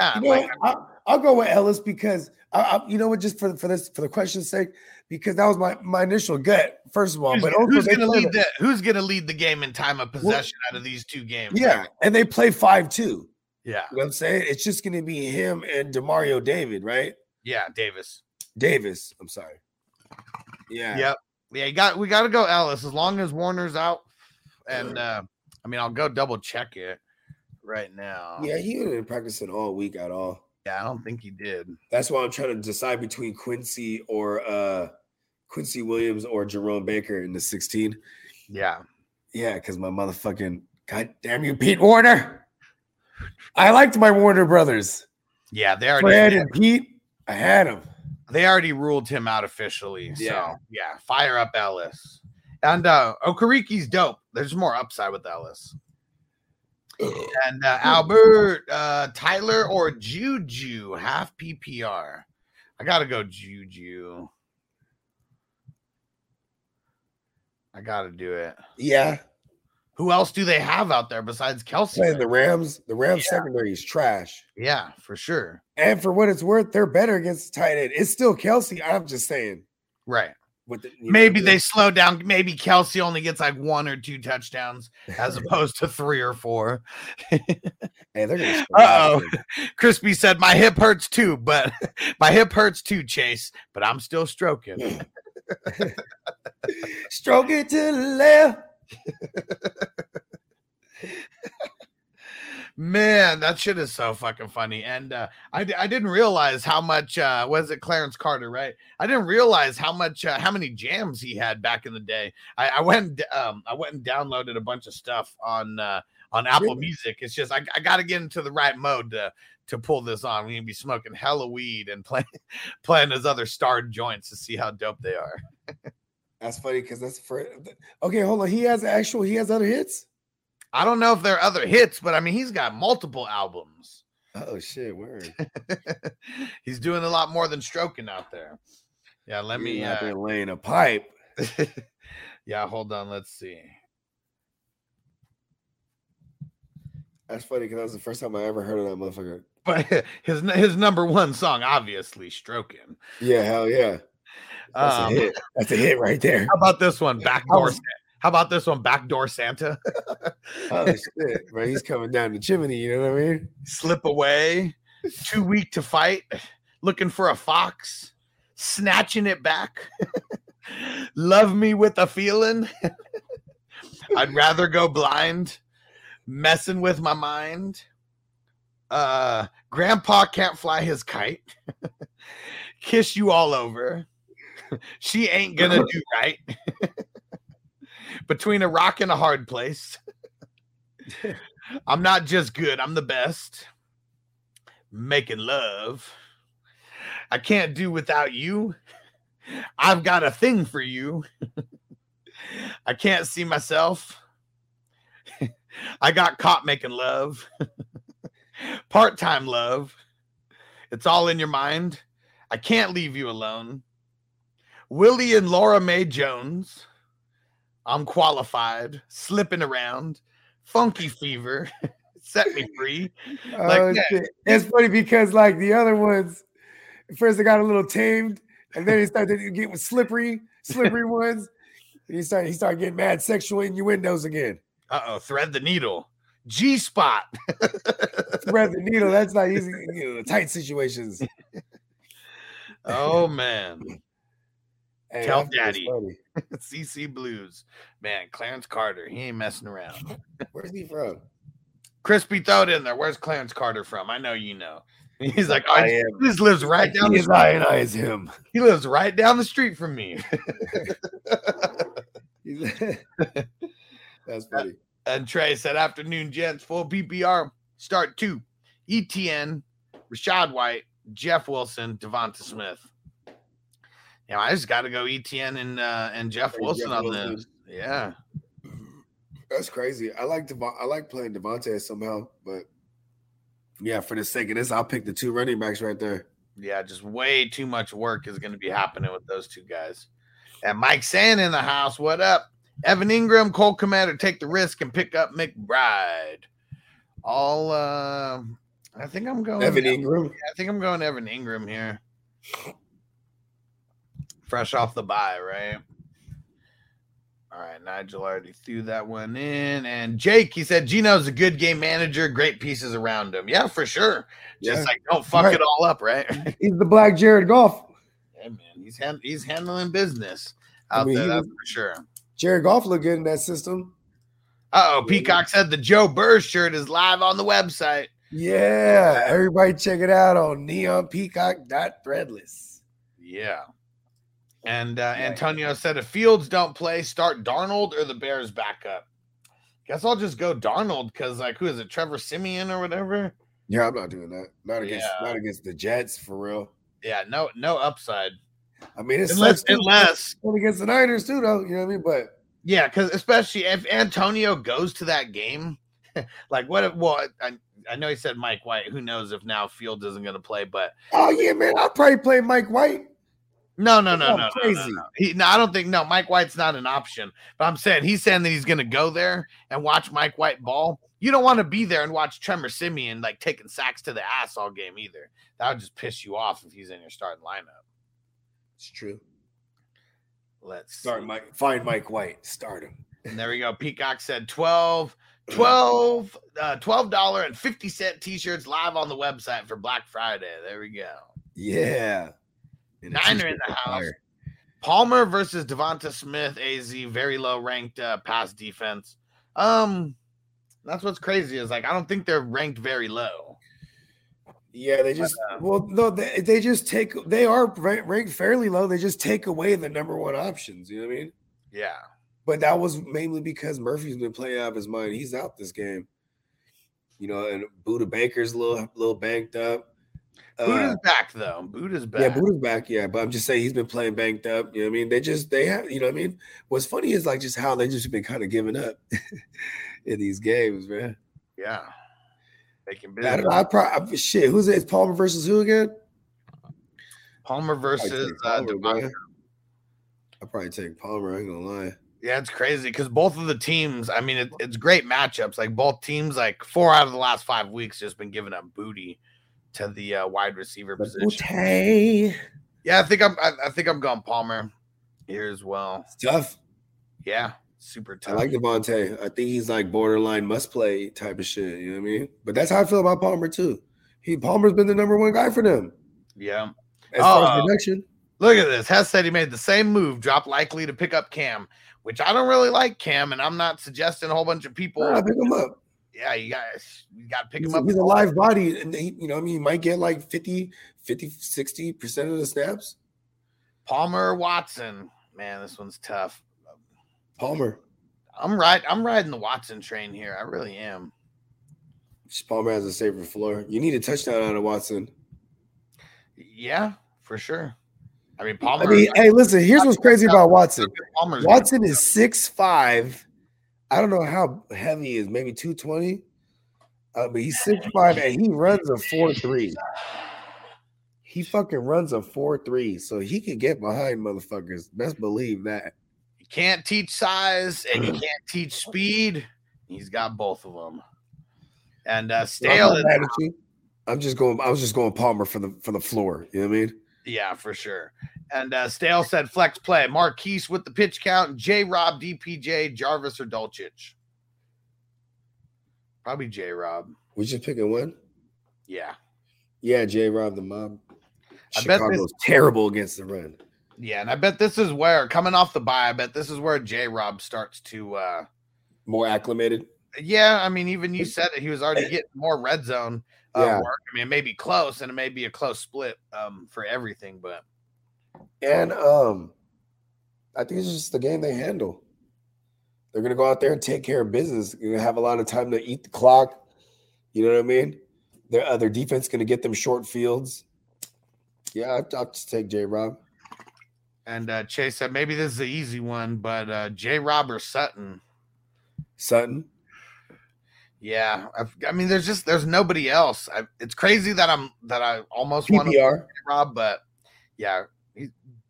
Yeah, You know, like, I'll, I'll go with Elliss because I, I, you know what, just for for this for the question's sake, because that was my my initial gut, first of all. who's, but who's gonna lead the- who's gonna lead the game in time of possession out of these two games? yeah, and they play five two. yeah, You know what I'm saying? It's just gonna be him and Demario David, right? yeah, Davis. Davis. I'm sorry. Yeah. Yep. Yeah, you got we gotta go Elliss as long as Warner's out. And uh I mean I'll go double check it right now. Yeah, he didn't practice it all week at all. Yeah, I don't think he did. That's why I'm trying to decide between Quincy or uh Quincy Williams or Jerome Baker in the 16. Yeah. Yeah, because my motherfucking god damn you, Pete Warner. I liked my Warner brothers. Yeah, they already Fred and Pete. I had them. they already ruled him out officially. So Yeah. yeah, fire up Elliss. And uh Okereke's dope. There's more upside with Elliss. And uh, Albert, uh, Tyler, or Juju, half PPR. I gotta go Juju. I gotta do it. Yeah. Who else do they have out there besides Kelce? Playing the Rams. The Rams Yeah. secondary is trash. yeah, for sure. And for what it's worth, they're better against the tight end. It's still Kelce. I'm just saying. Right. With the, know, Maybe the- they slow down. Maybe Kelce only gets like one or two touchdowns as opposed to three or four. Hey, they're gonna Uh-oh. Crispy said, My hip hurts too, but my hip hurts too, Chase, but I'm still stroking. Hmm. Stroke it to the left. Man, that shit is so fucking funny. And uh, I, I didn't realize how much, uh, was it Clarence Carter, right? I didn't realize how much, uh, how many jams he had back in the day. I, I went, and um, I went and downloaded a bunch of stuff on, uh, on Apple Really? Music. It's just, I, I got to get into the right mode to, to pull this on. We can be smoking hella weed and playing, playing his other starred joints to see how dope they are. That's funny because that's for okay. Hold on, he has actual. He has other hits. I don't know if there are other hits, but I mean, he's got multiple albums. Oh shit! Word. he's doing a lot more than stroking out there. Yeah, let You're me. Uh, there laying a pipe. yeah, hold on. Let's see. That's funny because that was the first time I ever heard of that motherfucker. But his his number one song, obviously, stroking. Yeah, hell yeah. That's Um, a hit. That's a hit right there. How about this one, backdoor? was- Sa- How about this one, backdoor Santa? Oh shit, bro! He's coming down the chimney. You know what I mean? Slip away, too weak to fight, looking for a fox, snatching it back. Love me with a feeling. I'd rather go blind, messing with my mind. Uh, grandpa can't fly his kite. Kiss you all over. she ain't gonna do right. Between a rock and a hard place. I'm not just good, I'm the best. Making love. I can't do without you. I've got a thing for you. I can't see myself. I got caught making love. Part time love. It's all in your mind. I can't leave you alone. Willie and Laura Mae Jones. I'm qualified. Slipping around. Funky fever. Set me free. Like oh, that. It's funny because like the other ones, first they got a little tamed, and then he started to get with slippery, slippery ones. And he started he started getting mad sexual innuendos again. Uh oh, thread the needle. G spot. Thread the needle. That's not easy. You know, tight situations. oh man. Hey, Tell I think it's daddy. funny. CC Blues. Man, Clarence Carter. He ain't messing around. Where's he from? Crispy, throw it in there. Where's Clarence Carter from? I know you know. He's like, oh, I I, am. he just lives right down the His street. ionize him. He lives right down the street from me. That's uh, funny. and Trey said, afternoon, gents, full PPR. Start two. ETN, Rachaad White, Jeff Wilson, Devonta Smith. Yeah, I just got to go ETN and uh, and Jeff Wilson Jeff on Wilson. this. Yeah. That's crazy. I like Devon- I like playing Devontae somehow, but yeah, for the sake of this, I'll pick the two running backs right there. Yeah, just way too much work is going to be happening with those two guys. And Mike Sand in the house. What up? Evan Engram, Cole Commander, take the risk and pick up McBride. All uh I think I'm going Evan Engram. I think I'm going Evan Engram here. Fresh off the bye, right? All right, Nigel already threw that one in. And Jake, he said Geno's a good game manager, great pieces around him. Yeah, for sure. Just Yeah. like don't fuck Right. it all up, right? He's the black Jared Goff. Yeah, man, he's hand, he's handling business I out mean, there. That's was- for sure. Jared Goff look good in that system. Uh oh, Peacock said the Joe Burr shirt is live on the website. Yeah, everybody check it out on neonpeacock.threadless. Yeah. And uh, Antonio said if Fields don't play, start Darnold or the Bears backup. Guess I'll just go Darnold because like who is it, Trevor Siemian or whatever? Yeah, I'm not doing that. Not against Yeah. not against the Jets for real. Yeah, no, no upside. I mean, it's Unless unless against the Niners too, though. You know what I mean? But yeah, because especially if Antonio goes to that game, like what if well I, I know he said Mike White. Who knows if now Fields isn't gonna play, but oh yeah, man, I'll probably play Mike White. No, no, no, no, no, no, crazy. no. He, no, I don't think. No, Mike White's not an option. But I'm saying he's saying that he's going to go there and watch Mike White ball. You don't want to be there and watch Tremor Siemian like taking sacks to the ass all game either. That would just piss you off if he's in your starting lineup. It's true. Let's Start see. Mike. Find Mike White. Start him. And there we go. Peacock said 12 12 uh $12 and 50 cent t-shirts live on the website for Black Friday. There we go. Yeah. And Niner in the house. fire. Palmer versus Devonta Smith, AZ, very low ranked uh, pass defense. Um, that's what's crazy is like I don't think they're ranked very low. Yeah, they just uh, well, no, they, they just take they are ranked fairly low. They just take away the number one options. You know what I mean? Yeah, But that was mainly because Murphy's been playing out of his mind. He's out this game. You know, and Budda Baker's a little little banked up. Uh, Budda's back though. Budda's back. yeah, Budda's back. Yeah, but I'm just saying he's been playing banked up. You know what I mean? They just they have. You know what I mean? What's funny is like just how they just been kind of giving up in these games, man. yeah, making I don't know. I probably shit. Who's it? It's Palmer versus who again? Palmer versus uh, Palmer, man. I'll probably take Palmer. I ain't gonna lie. Yeah, it's crazy because both of the teams. I mean, it, it's great matchups. Like both teams, like four out of the last five weeks, just been giving up booty to the uh, wide receiver position. Okay. Yeah, I think I'm. I, I think I'm going Palmer here as well. It's tough. Yeah, super tough. I tough. like Devontae. I think he's like borderline must play type of shit. You know what I mean? But that's how I feel about Palmer too. He Palmer's been the number one guy for them yeah. as far Oh. as production. Look at this. Hess said he made the same move, drop likely to pick up Cam, which I don't really like Cam, and I'm not suggesting a whole bunch of people. Nah, pick him up. Yeah, you guys, you got to pick He's, him up. he's a live body, and he, you know, I mean, he might get like 50, 50, 60 percent of the snaps. Palmer Watson. Man, this one's tough. Palmer. I'm right. I'm riding the Watson train here. I really am. Palmer has a safer floor. You need a touchdown out of Watson. Yeah, for sure. I mean, Palmer. I mean, hey, listen. Here's what's crazy about Watson. Palmer's Watson is six five. I don't know how heavy he is. Maybe two twenty. Uh, but he's six five and he runs a four three. He fucking runs a four three, so he can get behind motherfuckers. Best believe that. You can't teach size and you can't teach speed. He's got both of them. And uh, I'm, Stale, is- mad at you. I'm just going. I was just going Palmer for the for the floor. You know what I mean? yeah, for sure. And uh, Stale said flex play. Marquise with the pitch count. J Rob, DPJ, Jarvis, or Dulcich. Probably J Rob. We just picking one. Yeah. Yeah, J. Rob the mob. I bet this- terrible against the run. Yeah. And I bet this is where, coming off the bye, I bet this is where J Rob starts to. uh More acclimated. Yeah. I mean, even you said it. He was already getting more red zone uh, Yeah. work. I mean, it may be close and it may be a close split um, for everything, but And um, I think it's just the game they handle. They're gonna go out there and take care of business. You're gonna have a lot of time to eat the clock. You know what I mean? Their other defense gonna get them short fields. Yeah, I'll, I'll just take J. Rob. And uh, Chase said maybe this is an easy one, but uh, J. Rob or Sutton. Sutton. Yeah, I've, I mean, there's just there's nobody else. I, it's crazy that I'm that I almost want to. Rob, but yeah, he,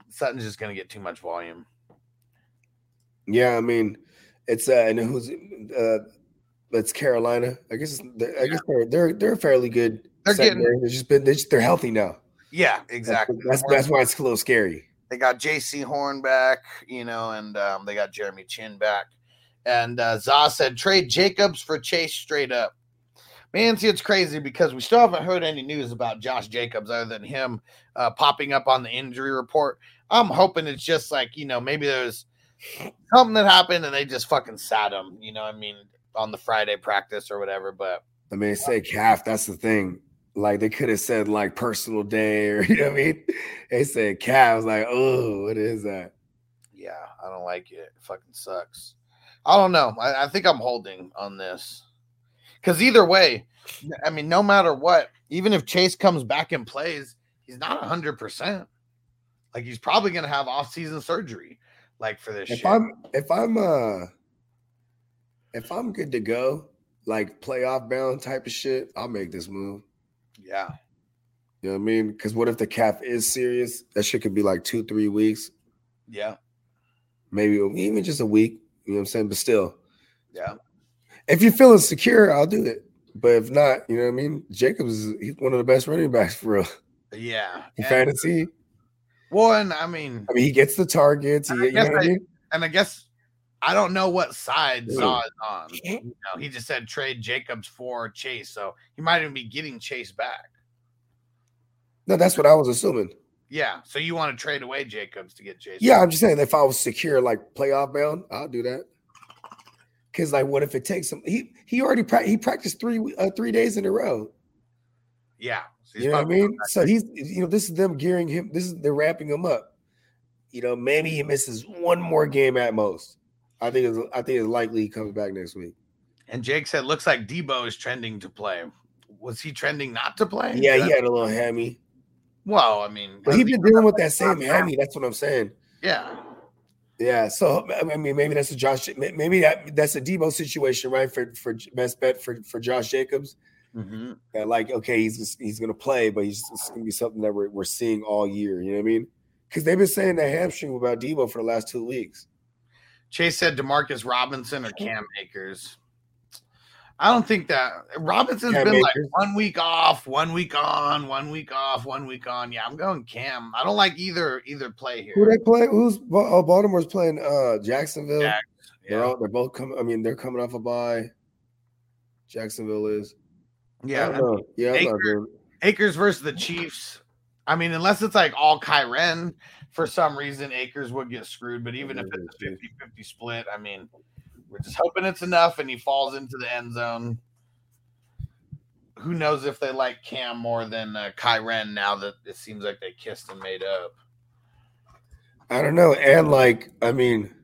Sutton's just gonna get too much volume. Yeah, I mean, it's uh, and who's uh, that's Carolina. I guess they're- I guess they're they're they're fairly good. They're getting- They're just been they're, just, they're healthy now. Yeah, exactly. That's that's why it's a little scary. They got Jaycee Horn back, you know, and um, they got Jeremy Chinn back. And uh, Za said trade Jacobs for Chase straight up. Man, see, it's crazy because we still haven't heard any news about Josh Jacobs other than him uh, popping up on the injury report. I'm hoping it's just like, you know, maybe there's something that happened and they just fucking sat him, you know, what I mean, on the Friday practice or whatever. But I mean, say calf. That's the thing. Like they could have said like personal day or you know what I mean. They said calf. I was like, oh, what is that? yeah, I don't like it. It fucking sucks. I don't know. I, I think I'm holding on this. Because either way, I mean, no matter what, even if Chase comes back and plays, he's not 100%. Like, he's probably going to have off-season surgery, like, for this If shit. I'm if I'm uh if I'm good to go, like playoff bound type of shit, I'll make this move. yeah. You know what I mean? Because what if the calf is serious? That shit could be like two, three weeks, Yeah. maybe even just a week. You know what I'm saying? But still, Yeah. If you're feeling secure, I'll do it. But if not, you know what I mean? Jacobs is he's one of the best running backs for real. Yeah. In fantasy. One, uh, I mean, I mean, he gets the targets. He, I you know I I- mean? and I guess I don't know what side. Zaw is on. You know, he just said trade Jacobs for Chase, so he might even be getting Chase back. No, that's what I was assuming. Yeah. So you want to trade away Jacobs to get Chase? Yeah, I'm just saying if I was secure, like playoff bound, I'll do that. Cause like, what if it takes him? He he already pra- he practiced three uh, three days in a row. Yeah. So You know what I mean? So he's you know this is them gearing him. This is they're wrapping him up. You know, maybe he misses one more game at most. I think it's I think it's likely he comes back next week. And Jake said, looks like Debo is trending to play. Was he trending not to play? Yeah, he had a little hammy, Well, I mean, but he's been dealing with that same hammy. That's what I'm saying. yeah. Yeah, so I mean, maybe that's a Josh. Maybe that that's a Debo situation, right? For for best bet for for Josh Jacobs. Mhm. That like, okay, he's he's gonna play, but he's it's gonna be something that we're we're seeing all year. You know what I mean? Because they've been saying that hamstring about Debo for the last two weeks. Chase said Demarcus Robinson or Cam Akers. I don't think that Robinson's Cam been like one week off, one week on, one week off, one week on. Yeah, I'm going Cam. I don't like either either play here. Who they play? Who's oh, Baltimore's playing? Uh, Jacksonville. Jags, They're all, they're both coming. I mean, they're coming off a bye. Jacksonville is. I yeah. Yeah, not Akers- doing- Akers versus the Chiefs. I mean, unless it's like all Kyren, for some reason, Akers would get screwed. But even if it's a 50 50 split, I mean, we're just hoping it's enough and he falls into the end zone. Who knows if they like Cam more than uh, Kyren now that it seems like they kissed and made up? I don't know. And like, I mean,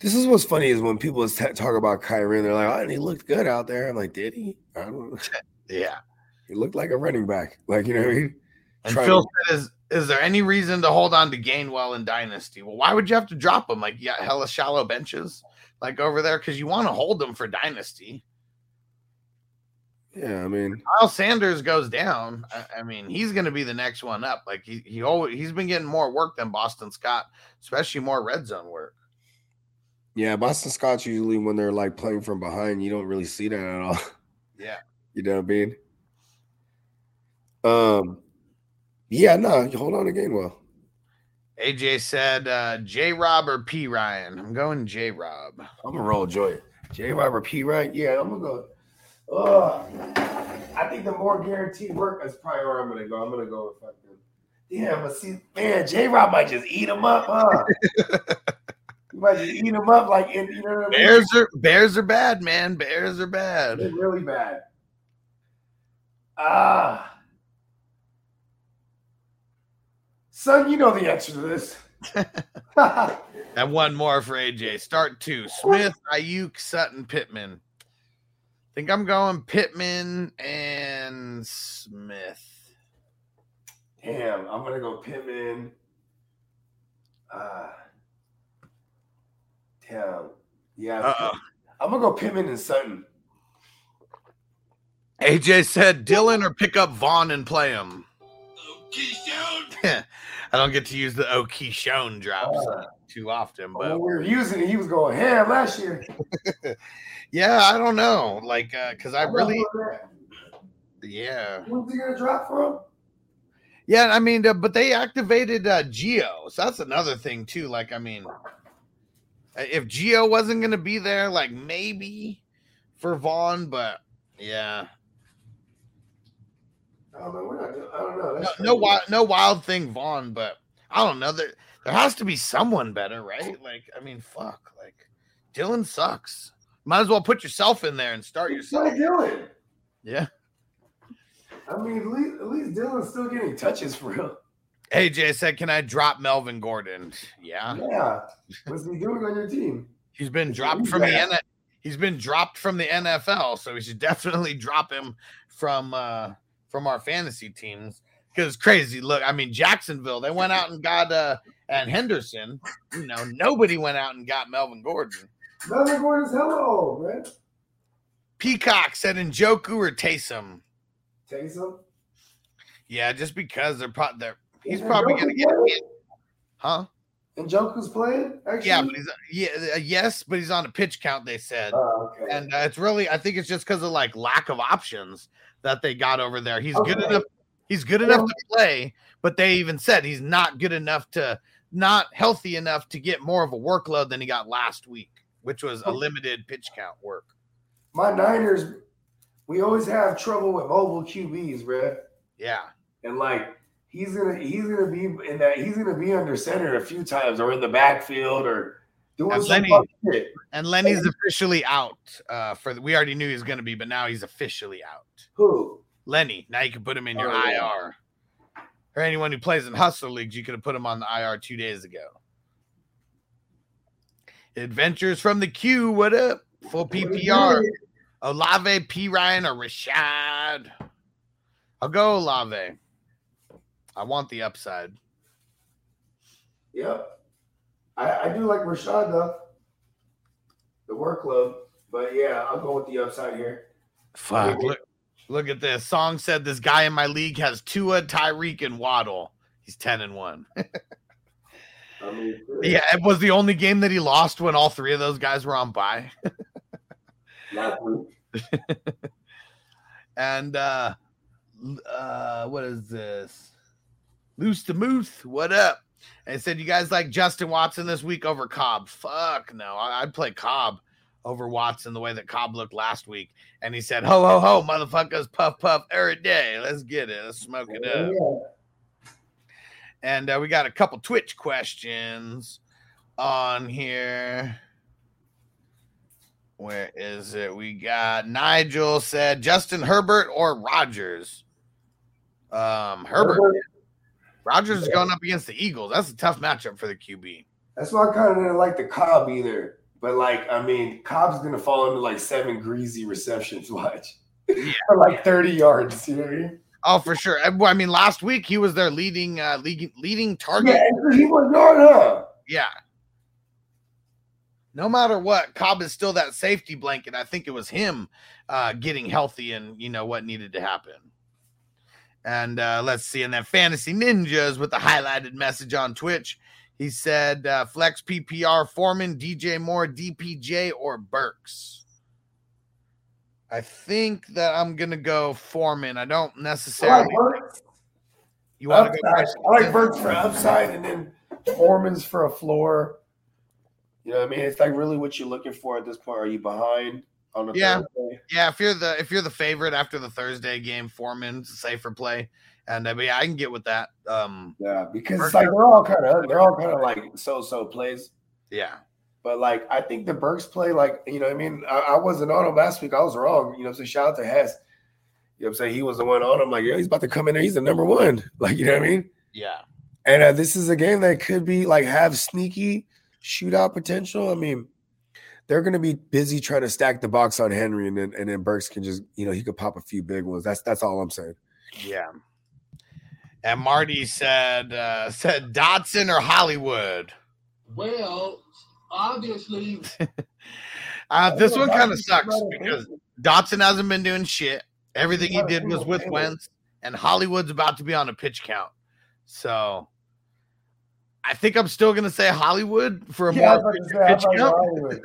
this is what's funny is when people t- talk about Kyrie, they're like, "Oh, he looked good out there." I'm like, "Did he?" I don't. know. Yeah. He looked like a running back. Like you know what I mean? And Phil to- said, "Is Is there any reason to hold on to Gainwell in Dynasty? Well, why would you have to drop him? Like, yeah, hella shallow benches, like over there, because you want to hold them for Dynasty. Yeah, I mean, Miles Sanders goes down. I, I mean, he's going to be the next one up. Like he he always he's been getting more work than Boston Scott, especially more red zone work. yeah, Boston Scott's usually when they're like playing from behind, you don't really see that at all. Yeah. You know what I mean? Um, yeah, no, you hold on to Gainwell. AJ said uh, J Rob or P Ryan. I'm going J Rob. I'm gonna roll Joy. J. Robert P Ryan. Yeah, I'm gonna go. Uh, I think the more guaranteed work is probably where I'm gonna go. I'm gonna go with fucking. Yeah, but see, man, J. Rob might just eat him up, huh? he might just eat him up like in, you know what I mean? Bears are Bears are bad, man. Bears are bad. They're really bad. Ah. Son, you know the answer to this. And one more for AJ. Start two. Smith, Aiyuk, Sutton, Pittman. Think I'm going Pittman and Smith. Damn, I'm gonna go Pittman. Ah. damn. Yeah. Uh-oh. I'm gonna go Pittman and Sutton. AJ said Dillon or pick up Vaughn and play him. I don't get to use the O'Keeshone drops uh, too often, but when we were using it, he was going ham last year. yeah, I don't know. Like, uh, because I really, yeah. When's he gonna drop from? Yeah, I mean, uh, but they activated uh Geo, so that's another thing too. Like, I mean, if Geo wasn't gonna be there, like maybe for Vaughn, but yeah, Oh, man, we're not, I don't know. no, That's no wild, no wild thing, Vaughn, but I don't know. There, there has to be someone better, right? Like, I mean, fuck, like Dillon sucks. Might as well put yourself in there and start What's yourself. Dillon? Yeah. I mean, at least, at least Dillon's still getting touches for real. AJ said, "Can I drop Melvin Gordon?" Yeah, Yeah. What's he doing on your team? he's been dropped He's from the bad. N. He's been dropped from the NFL, so we should definitely drop him from uh from our fantasy teams because crazy. Look, I mean Jacksonville, they went out and got uh and Henderson. You know, nobody went out and got Melvin Gordon. Melvin Gordon's hella old, man. Peacock said Njoku or Taysom. Taysom. Yeah, just because they're probably they're he's probably Njoku gonna get playing? hit. Huh? Njoku's playing? Actually? Yeah, but he's yeah, uh, yes, but he's on a pitch count, they said. Oh, okay. and uh, it's really I think it's just because of like lack of options that they got over there. He's good enough. He's good enough to play, but they even said he's not good enough to not healthy enough to get more of a workload than he got last week, which was a limited pitch count work. My Niners, we always have trouble with mobile QBs, bruh. Yeah, And like he's gonna he's gonna be in that he's gonna be under center a few times or in the backfield or And Lenny- and Lenny's officially out uh, for the, we already knew he was going to be, but now he's officially out. Who? Lenny, now you can put him in your Oh, yeah. IR. Or anyone who plays in hustler leagues, you could have put him on the IR two days ago. Adventures from the queue. What up? Full PPR. Olave, P. Ryan, or Rachaad. I'll go Olave. I want the upside. Yep. I, I do like Rachaad though. The workload. But yeah, I'll go with the upside here. Fuck. Look, look at this. Song said this guy in my league has Tua, Tyreek, and Waddle. He's 10 and 1. I mean, Yeah, it was the only game that he lost when all three of those guys were on bye. last week. And uh uh what is this? Loose the Moose, what up? And said you guys like Justin Watson this week over Cobb. Fuck no. I- I'd play Cobb over Watson the way that Cobb looked last week. And he said, Ho ho ho, motherfuckers, puff puff every day. Let's get it. Let's smoke it up. And uh, we got a couple Twitch questions on here. Where is it? We got Nigel said Justin Herbert or Rodgers. Um, Herbert. Rodgers is going up against the Eagles. That's a tough matchup for the QB. That's why I kind of didn't like the Cobb either. But like, I mean, Cobb's gonna fall into like seven greasy receptions. Watch for like thirty yards. You know what I mean? Oh, for sure. I, mean, last week he was their leading uh leading leading target. Yeah, he was yard, huh? Yeah. No matter what, Cobb is still that safety blanket. I think it was him uh, getting healthy and you know what needed to happen. And uh, let's see. And then Fantasy Ninjas with the highlighted message on Twitch. He said uh, flex PPR Foreman, DJ Moore, DPJ, or Burks. I think that I'm gonna go Foreman. I don't I necessarily. like You want to go? I like Burks for upside, and then Foreman's for a floor. You know what I mean? It's like really what you're looking for at this point. Are you behind on the Yeah. Thursday? Yeah, if you're the if you're the favorite after the Thursday game, Foreman's a safer play, and I mean, I can get with that. Um, Yeah, because it's like they're all kind of they're all kind of like so-so plays. yeah, But like I think the Burks play, like, you know what I mean? I, I wasn't on him last week. I was wrong. You know, so shout out to Hess. You know what I'm saying? He was the one on him. Like, yeah, he's about to come in there. He's the number one. Like, you know what I mean? yeah, And uh, this is a game that could be like have sneaky shootout potential. I mean, they're going to be busy trying to stack the box on Henry, and then and then Burks can just you know he could pop a few big ones. That's that's all I'm saying. yeah. And Marty said uh, said Dotson or Hollywood. Well, obviously, Uh, this one kind of sucks not because Dotson hasn't been doing shit. Everything he did was with thing. Wentz, and Hollywood's about to be on a pitch count. So I think I'm still gonna say Hollywood for a Yeah, more pitch thought you were count. Hollywood.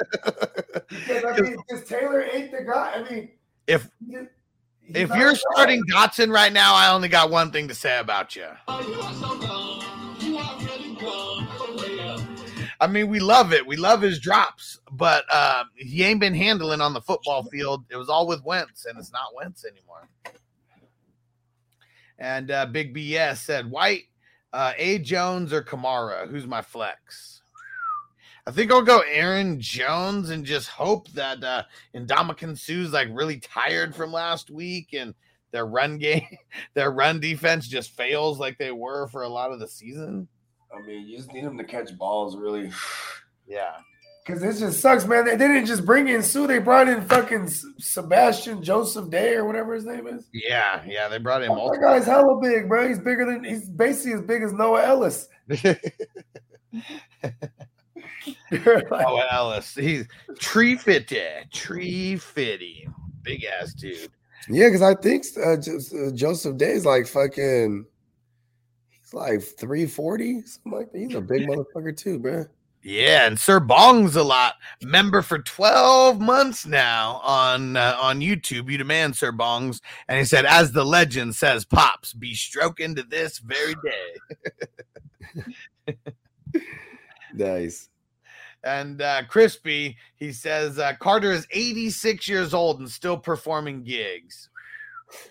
Because I mean, because Taylor ain't the guy. I mean, If he's if you're starting Dotson right now, I only got one thing to say about you. you so. You really I mean, we love it. We love his drops, but uh, he ain't been handling on the football field. It was all with Wentz, and it's not Wentz anymore. And uh, Big BS said, White, uh, A. Jones or Kamara? Who's my flex? I think I'll go Aaron Jones and just hope that uh, Ndamukong Suh's like really tired from last week and their run game, their run defense just fails like they were for a lot of the season. I mean, you just need him to catch balls, really. Yeah. Because it just sucks, man. They, they didn't just bring in Suh; they brought in fucking Sebastian Joseph Day or whatever his name is. Yeah, yeah, they brought in That multiple. guy's hella big, bro. He's bigger than he's basically as big as Noah Elliss. Oh, Elliss, he's tree fitted, tree fitty, big ass dude. yeah, because I think uh, just, uh, Joseph Day's like fucking. He's like three forty, something like that. He's a big motherfucker too, bro. Yeah, and Sir Bong's a lot member for twelve months now on uh, on YouTube. You demand Sir Bong's, and he said, as the legend says, pops be stroking to this very day. Nice. And uh, Crispy, he says uh, Carter is 86 years old and still performing gigs.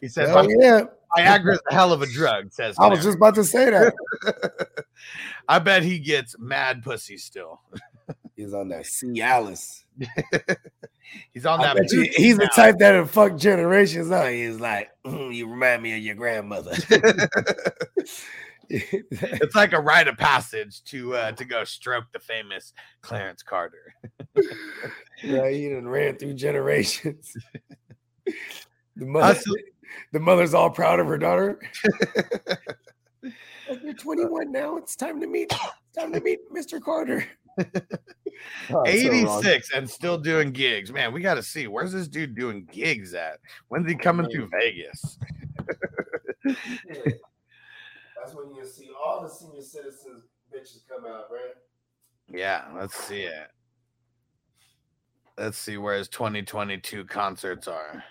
He says Hell yeah, Viagra is a hell of a drug. Says I was just about to say that. I bet he gets mad pussy still. He's on that Cialis. He's on that. you, he's the type that'll fuck generations. Huh? He's like, "Mm, you remind me of your grandmother. It's like a rite of passage to uh, to go stroke the famous Clarence Carter. yeah, he done ran through generations. The mother, Hustle. The mother's all proud of her daughter. Like, You're 21 now. It's time to meet. Time to meet Mr. Carter. Oh, it's so 86 and still doing gigs. Man, we got to see where's this dude doing gigs at? When's he coming through Vegas? That's when you see all the senior citizens bitches come out, right? Yeah, let's see it. Let's see where his 2022 concerts are.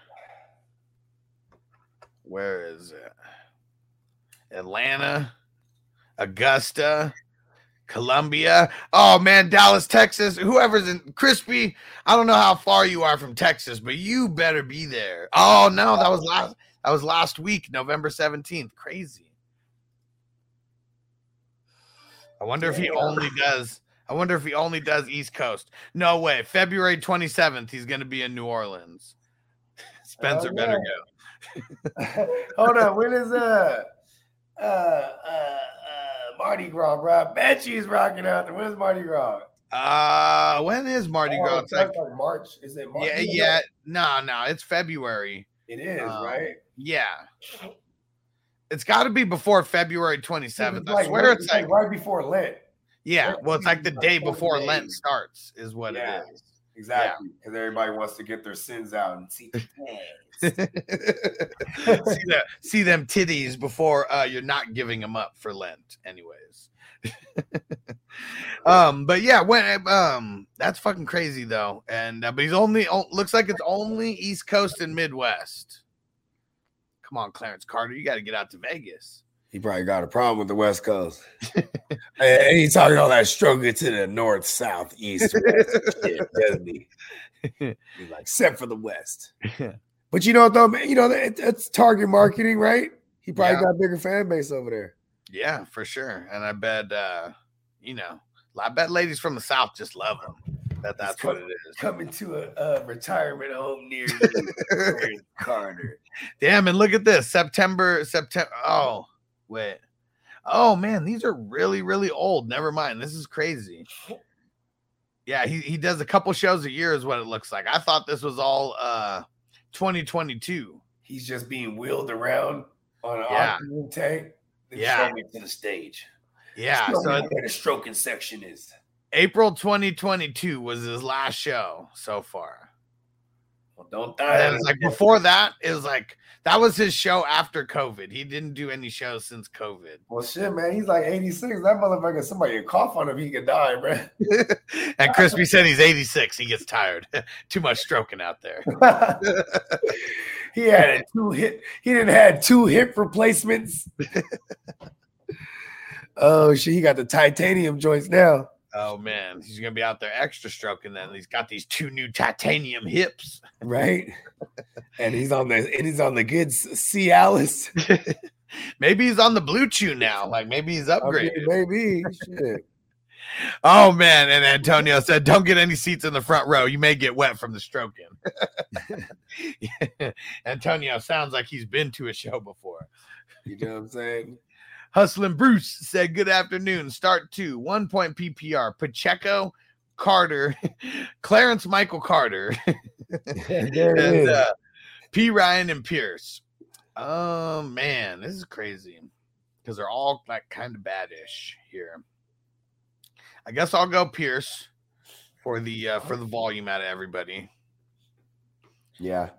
Where is it? Atlanta, Augusta, Columbia. Oh man, Dallas, Texas. Whoever's in Crispy, I don't know how far you are from Texas, but you better be there. Oh no, that was last that was last week, November 17th. Crazy. I wonder if he only does I wonder if he only does East Coast. No way. February 27th, he's going to be in New Orleans. Oh, Spencer Oh, better go. Hold on. When is uh uh uh uh Mardi Gras, bro? I bet she's rocking out there. When's Mardi Gras? Uh, when is Mardi Oh, Gras? it's It's like, like March. Is it March? yeah, yeah. No, no, it's February. It is, Um, right? Yeah. It's got to be before February 27th. It's I like, swear it's like, right before Lent. yeah, yeah, well, it's like the day before. Lent starts, is what Yeah. it is. Exactly. Because everybody wants to get their sins out and see the see, see them titties before uh, you're not giving them up for Lent, anyways. um, but yeah, when um, that's fucking crazy though, and uh, but he's only oh, looks like it's only East Coast and Midwest. Come on, Clarence Carter, you got to get out to Vegas. He probably got a problem with the West Coast. and he's talking all that struggle to the north, south, east, west shit, doesn't he? He's like, except for the West. But you know what, though, man? You know, that, that's target marketing, right? He probably Yeah. got a bigger fan base over there. Yeah, for sure. And I bet uh, you know, I bet ladies from the South just love him. That that's what it is. Coming to a, a retirement home near you, Clarence Carter. Damn, and look at this. September, September. Oh, wait. Oh man, these are really, really old. Never mind. This is crazy. Yeah, he, he does a couple shows a year, is what it looks like. I thought this was all uh 2022. He's just being wheeled around on an Yeah. oxygen tank. Yeah. me to the stage. Yeah, so where the stroking section is. April 2022 was his last show so far. Well, don't And die. it's like before that, it was like that was his show after COVID. He didn't do any shows since COVID. Well, shit, man. He's like 86. That motherfucker, somebody could cough on him, he could die, man. and Crispy said he's 86. He gets tired. Too much stroking out there. he had a two hip. He didn't had two hip replacements. oh shit! He got the titanium joints now. Oh man, he's gonna be out there extra stroking. Then he's got these two new titanium hips. right? and he's on the and he's on the good Cialis. maybe he's on the Blue Chew now. Like maybe he's I mean, upgraded. maybe shit. Oh man! And Antonio said, "Don't get any seats in the front row. You may get wet from the stroking." Antonio sounds like he's been to a show before. You know what I'm saying? Hustling Bruce said, Good afternoon. Start two, one point PPR. Pacheco, Carter, Clarence Michael Carter, and uh, Perine and Pierce. Oh man, this is crazy because they're all like kind of badish here. I guess I'll go Pierce for the uh, for the volume out of everybody. yeah,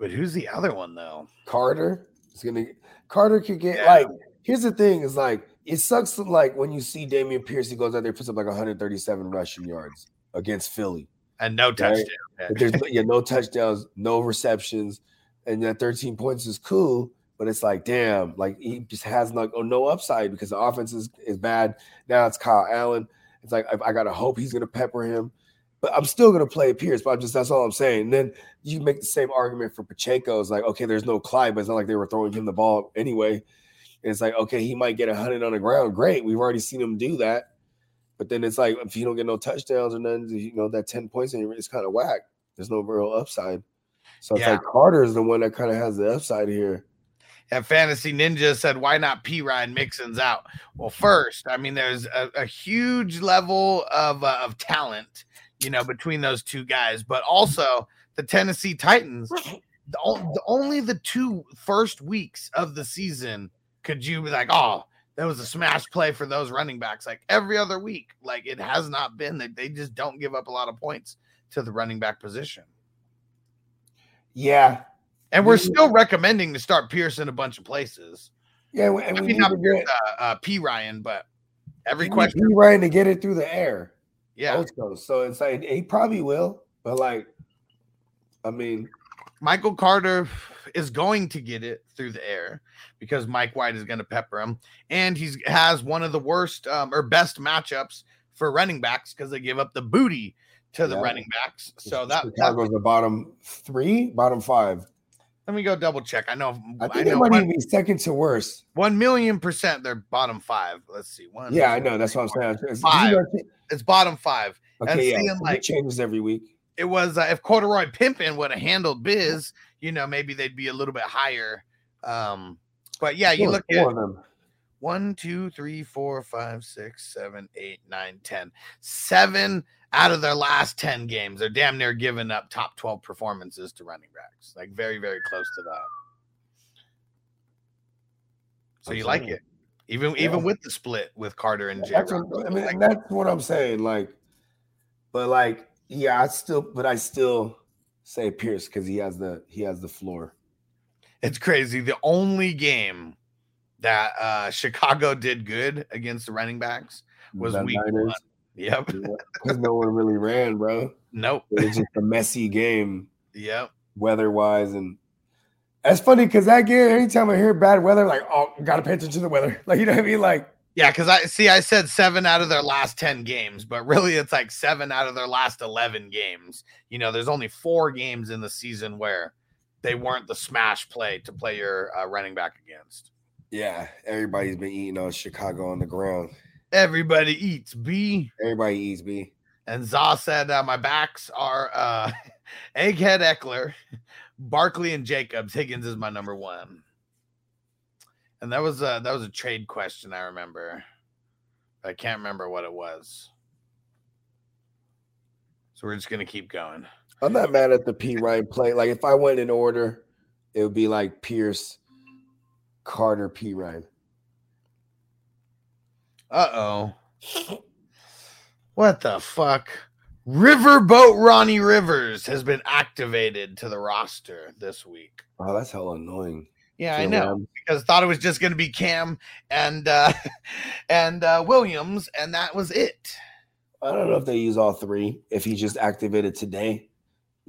But who's the other one though? Carter is gonna. Carter could get Yeah. like. Here's the thing: is like it sucks. Like when you see Dameon Pierce, he goes out there, puts up like 137 rushing yards against Philly. And no touchdown. But there's no, yeah, no touchdowns, no receptions, and that 13 points is cool. But it's like, damn, like he just has like oh, no upside because the offense is, is bad. Now it's Kyle Allen. It's like I, I gotta hope he's gonna pepper him. But I'm still gonna play Pierce. But I'm just that's all I'm saying. And then you make the same argument for Pacheco. It's like, okay, there's no Clyde, but it's not like they were throwing him the ball anyway. It's like, okay, he might get a hundred on the ground. Great, we've already seen him do that. But then it's like if you don't get no touchdowns or nothing, you know that 10 points and it's kind of whack. There's no real upside. So it's Yeah. like Carter is the one that kind of has the upside here. And Fantasy Ninja said, why not Perine Mixon's out? Well, first, I mean, there's a, a huge level of, uh, of talent, you know, between those two guys, but also the Tennessee Titans, the, the, only the two first weeks of the season could you be like, oh, that was a smash play for those running backs. Like every other week, like it has not been that they just don't give up a lot of points to the running back position. Yeah. And we're still recommending to start Pierce in a bunch of places. Yeah. And I we mean, not Pierce, get uh, uh, Perine, but every we question. P. Ryan to get it through the air. Yeah. Also. So it's like he probably will, but like, I mean, Michael Carter is going to get it through the air because Mike White is going to pepper him. And he has one of the worst um, or best matchups for running backs because they give up the booty to the Yeah. running backs. So that, that the bottom three, bottom five. let me go double check. I know I I, think know it might one, be second to worst. one million percent they're bottom five. Let's see. One Yeah, I know. That's what I'm saying. It's- Five. It's bottom five. Okay, And yeah. seeing, it changes every week. it was uh, if Corduroy Pimpin would have handled Biz, you know, maybe they'd be a little bit higher. Um, but yeah, you look at them. one, two, three, four, five, six, seven, eight, nine, ten. Seven out of their last 10 games. They're damn near giving up top 12 performances to running backs. Like very, very close to that. So you like it, even Yeah. even with the split with Carter and J. That's what, I mean, and that's what I'm saying. Like, but like, yeah, I still, but I still say Pierce because he has the he has the floor. It's crazy. The only game that uh Chicago did good against the running backs was week Niners, one. Yep. because no one really ran, bro. Nope. It was just a messy game, Yep. weather wise, and that's funny because that game. Anytime I hear bad weather, like, oh, gotta pay attention to the weather. Like, you know what I mean? Like, Yeah, because I see I said seven out of their last 10 games, but really it's like seven out of their last 11 games. You know, there's only four games in the season where they weren't the smash play to play your uh, running back against. yeah, everybody's been eating on Chicago on the ground. Everybody eats B. Everybody eats B. And Za said, uh, My backs are uh, Egghead Ekeler, Barkley, and Jacobs. Higgins is my number one. And that was a, that was a trade question, I remember. I can't remember what it was. So we're just going to keep going. I'm not mad at the Perine play. Like if I went in order, it would be like Pierce, Carter, Perine. Uh oh. What the fuck? Riverboat Ronnie Rivers has been activated to the roster this week. Oh, that's hella annoying. Yeah, I know because thought it was just going to be Cam and uh and uh Williams and that was it. I don't know if they use all three. If he just activated today,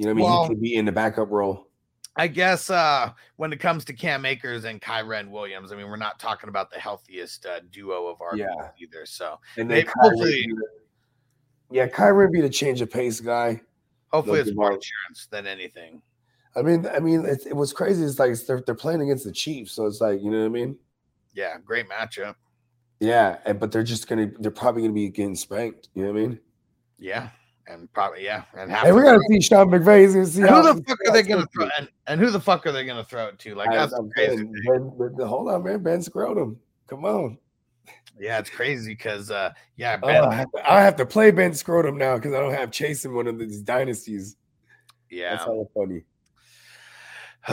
you know what I mean. Well- he could be in the backup role. I guess uh when it comes to Cam Akers and Kyren Williams, I mean we're not talking about the healthiest uh, duo of our Yeah. either. So And then Kyren hopefully- the- yeah, Kyren be the change of pace guy. hopefully They'll it's more insurance than anything. I mean, I mean, it's, it was crazy. It's like they're they're playing against the Chiefs, so it's like you know what I mean. Yeah, great matchup. Yeah, and but they're just gonna they're probably gonna be getting spanked. You know what I mean? Yeah, and probably yeah, and half Hey, the we gotta see Sean McVay. He's gonna see And who the fuck are they gonna throw? And, and who the fuck are they gonna throw it to? Like I- that's I'm crazy. Ben, Ben- hold on, man. Ben Scrotum. Come on. Yeah, it's crazy because uh yeah, Oh, Ben, I, have to, I have to play Ben Scrotum now because I don't have Chase in one of these dynasties. yeah. That's hella funny.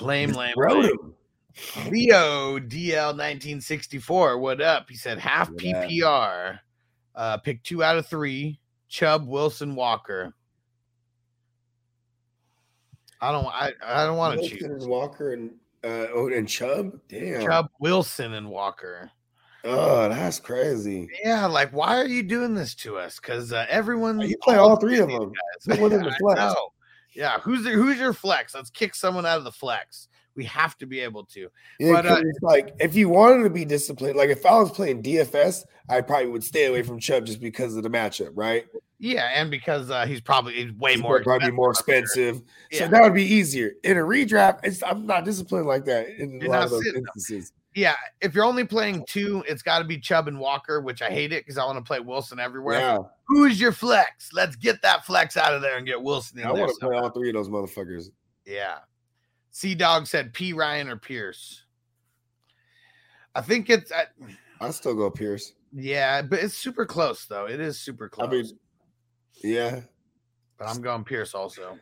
lame, lame, lame. Leo DL 1964. What up? He said half Yeah. PPR. Uh pick two out of three. Chubb, Wilson, Walker. I don't I, I don't want to choose. and Walker and uh, oh, and Chubb. Damn. Chubb, Wilson, and Walker. Oh, that's crazy. Yeah, like why are you doing this to us? Because uh, everyone You play all three of them. guys- one the flex. Yeah, who's the, who's your flex? Let's kick someone out of the flex. We have to be able to. Yeah, But, uh, it's like if you wanted to be disciplined, like if I was playing DFS, I probably would stay away from Chubb just because of the matchup, right? Yeah, and because uh, he's probably he's way He's more probably more expensive. So that would be easier. In a redraft, it's I'm not disciplined like that in a You're lot of those them. instances. Yeah, if you're only playing two, it's got to be Chubb and Walker, which I hate it because I want to play Wilson everywhere. Yeah, Who is your flex? Let's get that flex out of there and get Wilson in I want to play all three of those motherfuckers. Yeah. Sea Dog said Perine or Pierce. I think it's uh, I still go Pierce. yeah, but it's super close though. It is super close. I mean, yeah, but I'm going Pierce also.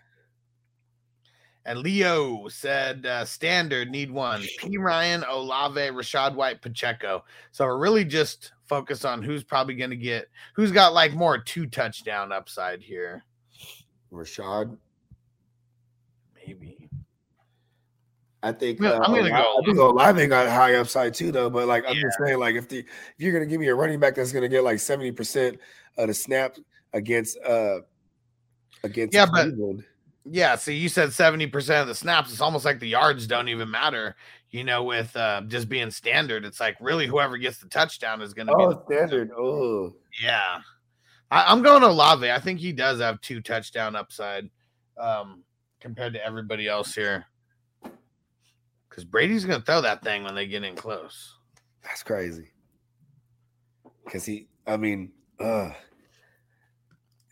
And Leo said uh, standard need one. Perine, Olave, Rachaad White, Pacheco. So we're really just focus on who's probably going to get who's got like more two touchdown upside here. Rachaad. Maybe. I think Yeah, uh, I'm gonna Olave- go I think Olave got high upside too, though. But like I'm just saying, like if the if you're gonna give me a running back that's gonna get like seventy percent of the snap against uh against Yeah, but- Cleveland. Yeah, so you said 70% of the snaps. It's almost like the yards don't even matter, you know, with uh, just being standard. It's like really whoever gets the touchdown is going to be oh the standard. Oh, Yeah. I, I'm going to Olave. I think he does have two touchdown upside um, compared to everybody else here. Because Brady's going to throw that thing when they get in close. that's crazy. Because he, I mean, uh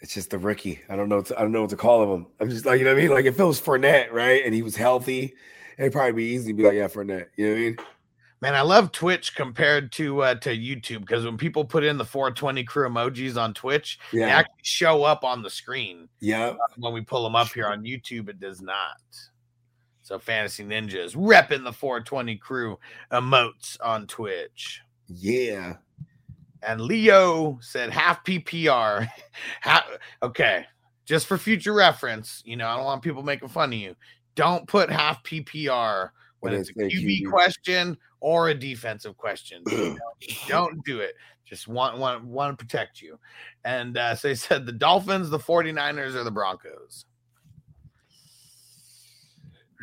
it's just the rookie. I don't know. What to, I don't know what to call him. I'm just like you know what I mean. Like if it was Fournette, right, and he was healthy, it'd probably be easy to be like, yeah, Fournette. You know what I mean? Man, I love Twitch compared to uh, to YouTube because when people put in the 420 crew emojis on Twitch, they Yeah, actually show up on the screen. yeah. When we pull them up here on YouTube, it does not. So Fantasy Ninjas repping the 420 crew emotes on Twitch. Yeah. And Leo said half PPR. Ha- okay, just for future reference, you know, I don't want people making fun of you. Don't put half PPR when it's a QB question or a defensive question. don't, don't do it. Just want want want to protect you. And uh, so he said the Dolphins, the 49ers, or the Broncos.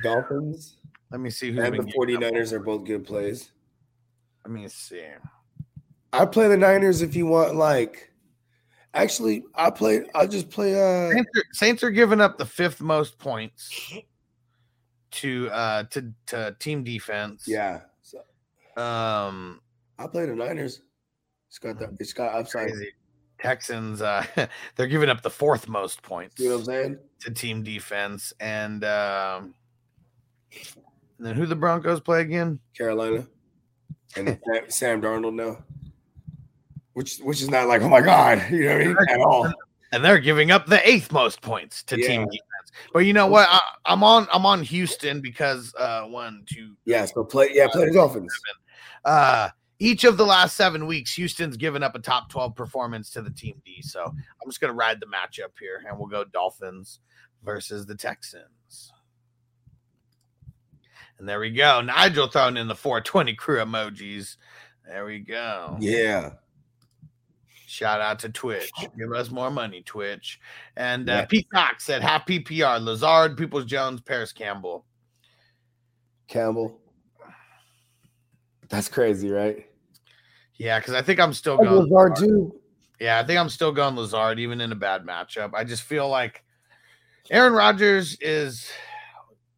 Dolphins Let me see who's and the getting up. 49ers are both good plays. Let me see. I play the Niners if you want like actually I play I'll just play uh Saints are, Saints are giving up the fifth most points to uh to to team defense. yeah. So Um I play the Niners. It's got the it's got upside. crazy. Texans uh they're giving up the fourth most points You know what I'm saying? to team defense and um and then who the Broncos play again? Carolina. And Sam, Darnold now. Which which is not like, oh my God, you know what I mean? At all. And they're giving up the eighth most points to team Yeah. defense. But you know what? I, I'm on I'm on Houston because uh one, two, Yeah, so play yeah, play the Dolphins. uh each of the last seven weeks, Houston's given up a top 12 performance to the team D. So I'm just gonna ride the matchup here and we'll go Dolphins versus the Texans. And there we go. Nigel throwing in the 420 crew emojis. There we go. Yeah. Shout out to Twitch. Give us more money, Twitch. And uh, Yeah. Cox said half PPR. Lazard, Peoples Jones, Parris Campbell. Campbell. That's crazy, right? Yeah, because I think I'm still Oh, going. Lazard too. Yeah, I think I'm still going Lazard, even in a bad matchup. I just feel like Aaron Rodgers is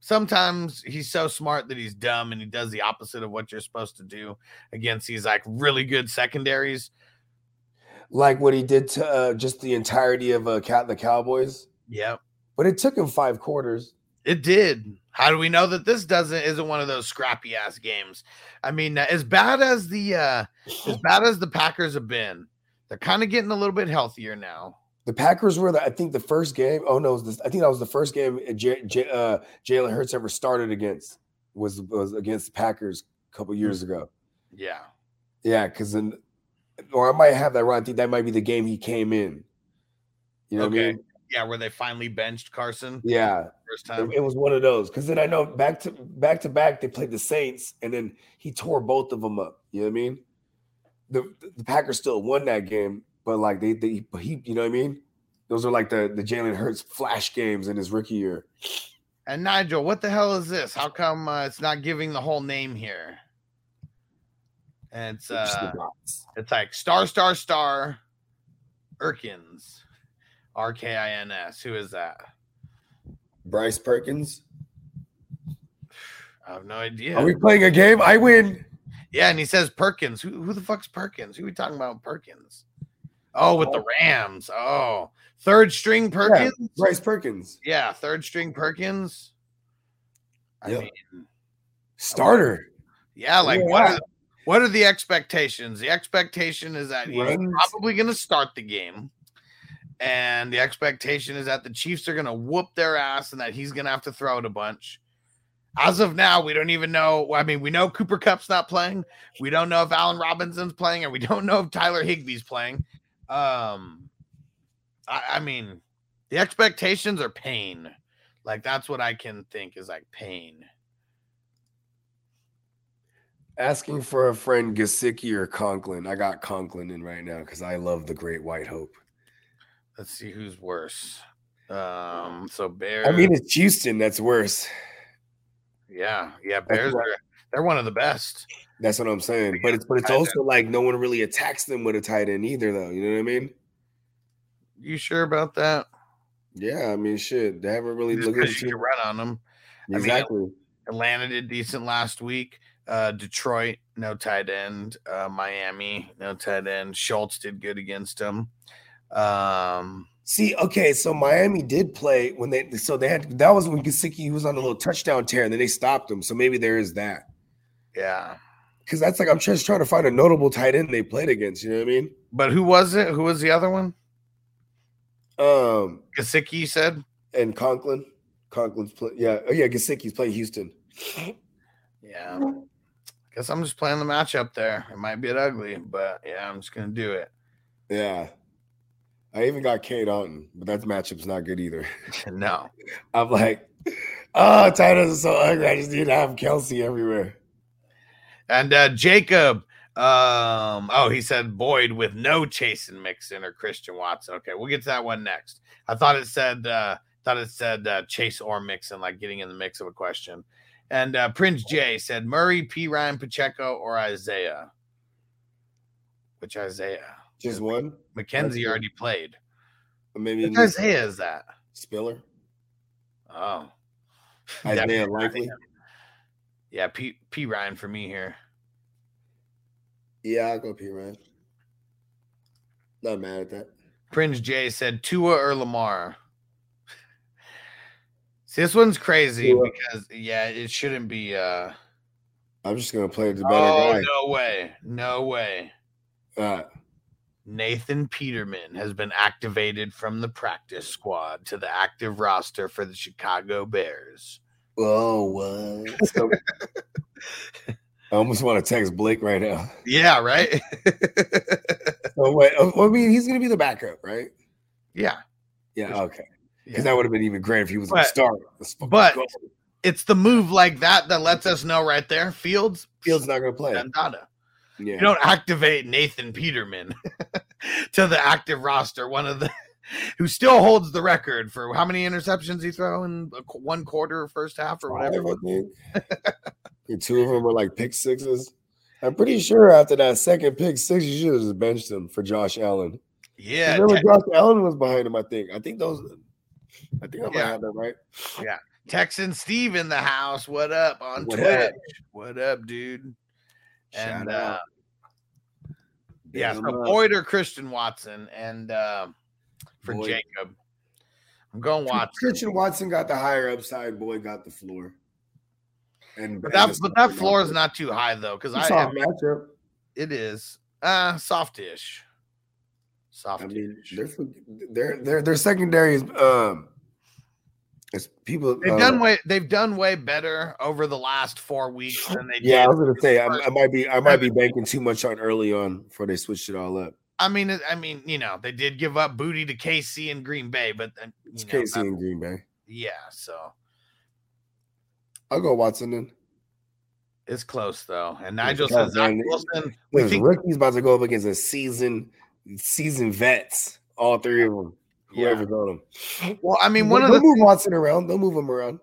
sometimes he's so smart that he's dumb and he does the opposite of what you're supposed to do against these like really good secondaries. Like what he did to uh, just the entirety of uh, Cat the Cowboys. Yep. But it took him five quarters. It did. How do we know that this doesn't isn't one of those scrappy ass games? I mean, as bad as the uh as bad as the Packers have been, they're kind of getting a little bit healthier now. The Packers were, the, I think, the first game. Oh no, it the, I think that was the first game J, J, uh, Jalen Hurts ever started against. Was was against the Packers a couple years ago. Yeah. Yeah, because then, or I might have that wrong. I think that might be the game he came in. You know what I mean? Yeah, where they finally benched Carson Yeah, first it, time. it was one of those. Because then I know back to back to back they played the Saints, and then he tore both of them up. You know what I mean? The the Packers still won that game, but like they they but he you know what I mean? Those are like the the Jalen Hurts flash games in his rookie year. And Nigel, what the hell is this? How come uh, it's not giving the whole name here? And it's uh it's like star star star Erkins. R K I N S. Who is that? Bryce Perkins. I have no idea. Are we playing a game? I win. Yeah, and he says Perkins. Who, who the fuck's Perkins? Who are we talking about? Perkins. Oh, with the oh. Rams. Oh, third string Perkins. Yeah, Bryce Perkins. Yeah, third string Perkins. I mean, Starter. yeah, like what are what are the expectations? The expectation is that he's Runs. probably going to start the game, and the expectation is that the Chiefs are going to whoop their ass and that he's going to have to throw it a bunch. As of now, we don't even know. I mean, we know Cooper Kupp's not playing. We don't know if Allen Robinson's playing, and we don't know if Tyler Higbee's playing. Um, I, I mean, the expectations are pain. Like that's what I can think is like pain. Asking for a friend Gesicki or Conklin. I got Conklin in right now because I love the Great White Hope. Let's see who's worse. Um, so Bears. I mean, it's Houston that's worse. yeah, yeah, Bears are they're one of the best. That's what I'm saying. But it's but it's also like no one really attacks them with a tight end either, though. You know what I mean? You sure about that? Yeah, I mean, shit. They haven't really looked at you run on them. I mean, Exactly. Atlanta did decent last week. Uh, Detroit, no tight end. Uh, Miami, no tight end. Schultz did good against them. Um, See, okay, so Miami did play when they so they had that was when Gesicki was on a little touchdown tear, and then they stopped him. So maybe there is that. yeah. Because that's like I'm just trying to find a notable tight end they played against. You know what I mean? But who was it? Who was the other one? Um, Gesicki you said. and Conklin, Conklin's play. Yeah, oh yeah, Gesicki's playing Houston. Yeah. I Guess I'm just playing the matchup there. It might be ugly, but yeah, I'm just gonna do it. Yeah. I even got Cade Otton, but that matchup's not good either. no. I'm like, oh, Titans are so ugly. I just need to have Kelce everywhere. And uh Jacob, um, oh, he said Boyd with no Chasen Mixon or Christian Watson. Okay, we'll get to that one next. I thought it said uh thought it said uh, Chase or Mixon, like getting in the mix of a question. And uh, Prince J said Murray, Perine, Pacheco, or Isaiah. Which Isaiah? Just one? McKenzie already played. Maybe Which Isaiah is that? Spiller. Oh, Isaiah likely. Yeah, P. Perine for me here. Yeah, I'll go Perine. Not mad at that. Prince J said Tua or Lamar. See, this one's crazy Tua. because yeah, it shouldn't be. uh I'm just gonna play the better Oh guy. no way, no way. Uh, Nathan Peterman has been activated from the practice squad to the active roster for the Chicago Bears. Oh, what? So- I almost want to text Blake right now. Yeah, right. Oh wait, oh, I mean he's gonna be the backup, right? yeah, Yeah, okay. Because yeah. that would have been even great if he was a But- start. Let's but- it's the move like that that lets us know right there. Fields, Fields not gonna play. Dandada. Yeah. You don't activate Nathan Peterman to the active roster. One of the who still holds the record for how many interceptions he throw in one quarter, first half, or whatever. Five, I think. And two of them were like pick sixes. I'm pretty sure after that second pick six, you should have just benched him for Josh Allen. Yeah, Remember, Josh Allen was behind him. I think. I think those. I think I might Yeah. have that right. Yeah, Texan Steve in the house. What up on What Twitch? up? What up, dude? And Shout uh, out. yeah, Big so. Boyd or Christian Watson, and uh, for Boyd. Jacob, I'm going Watson. Christian Watson got the higher upside. Boy got the floor. And But that but that floor is not too high though, because I Soft matchup. it is uh softish. I Softish. mean, their their their secondary is um, it's people. They've uh, done way they've done way better over the last four weeks than they Yeah, I was gonna say I, I might be I might be banking too much on early on before they switched it all up. I mean, I mean, you know, they did give up booty to KC and Green Bay, but uh, you It's know, that- and Green Bay. yeah, so I'll go Watson then. it's close though. And Nigel Yeah, says man. Wilson. We think, rookie's about to go up against a season season vets. All three of them. Yeah. Whoever's on them. well, I mean, one they'll of the move Watson around. They'll move him around.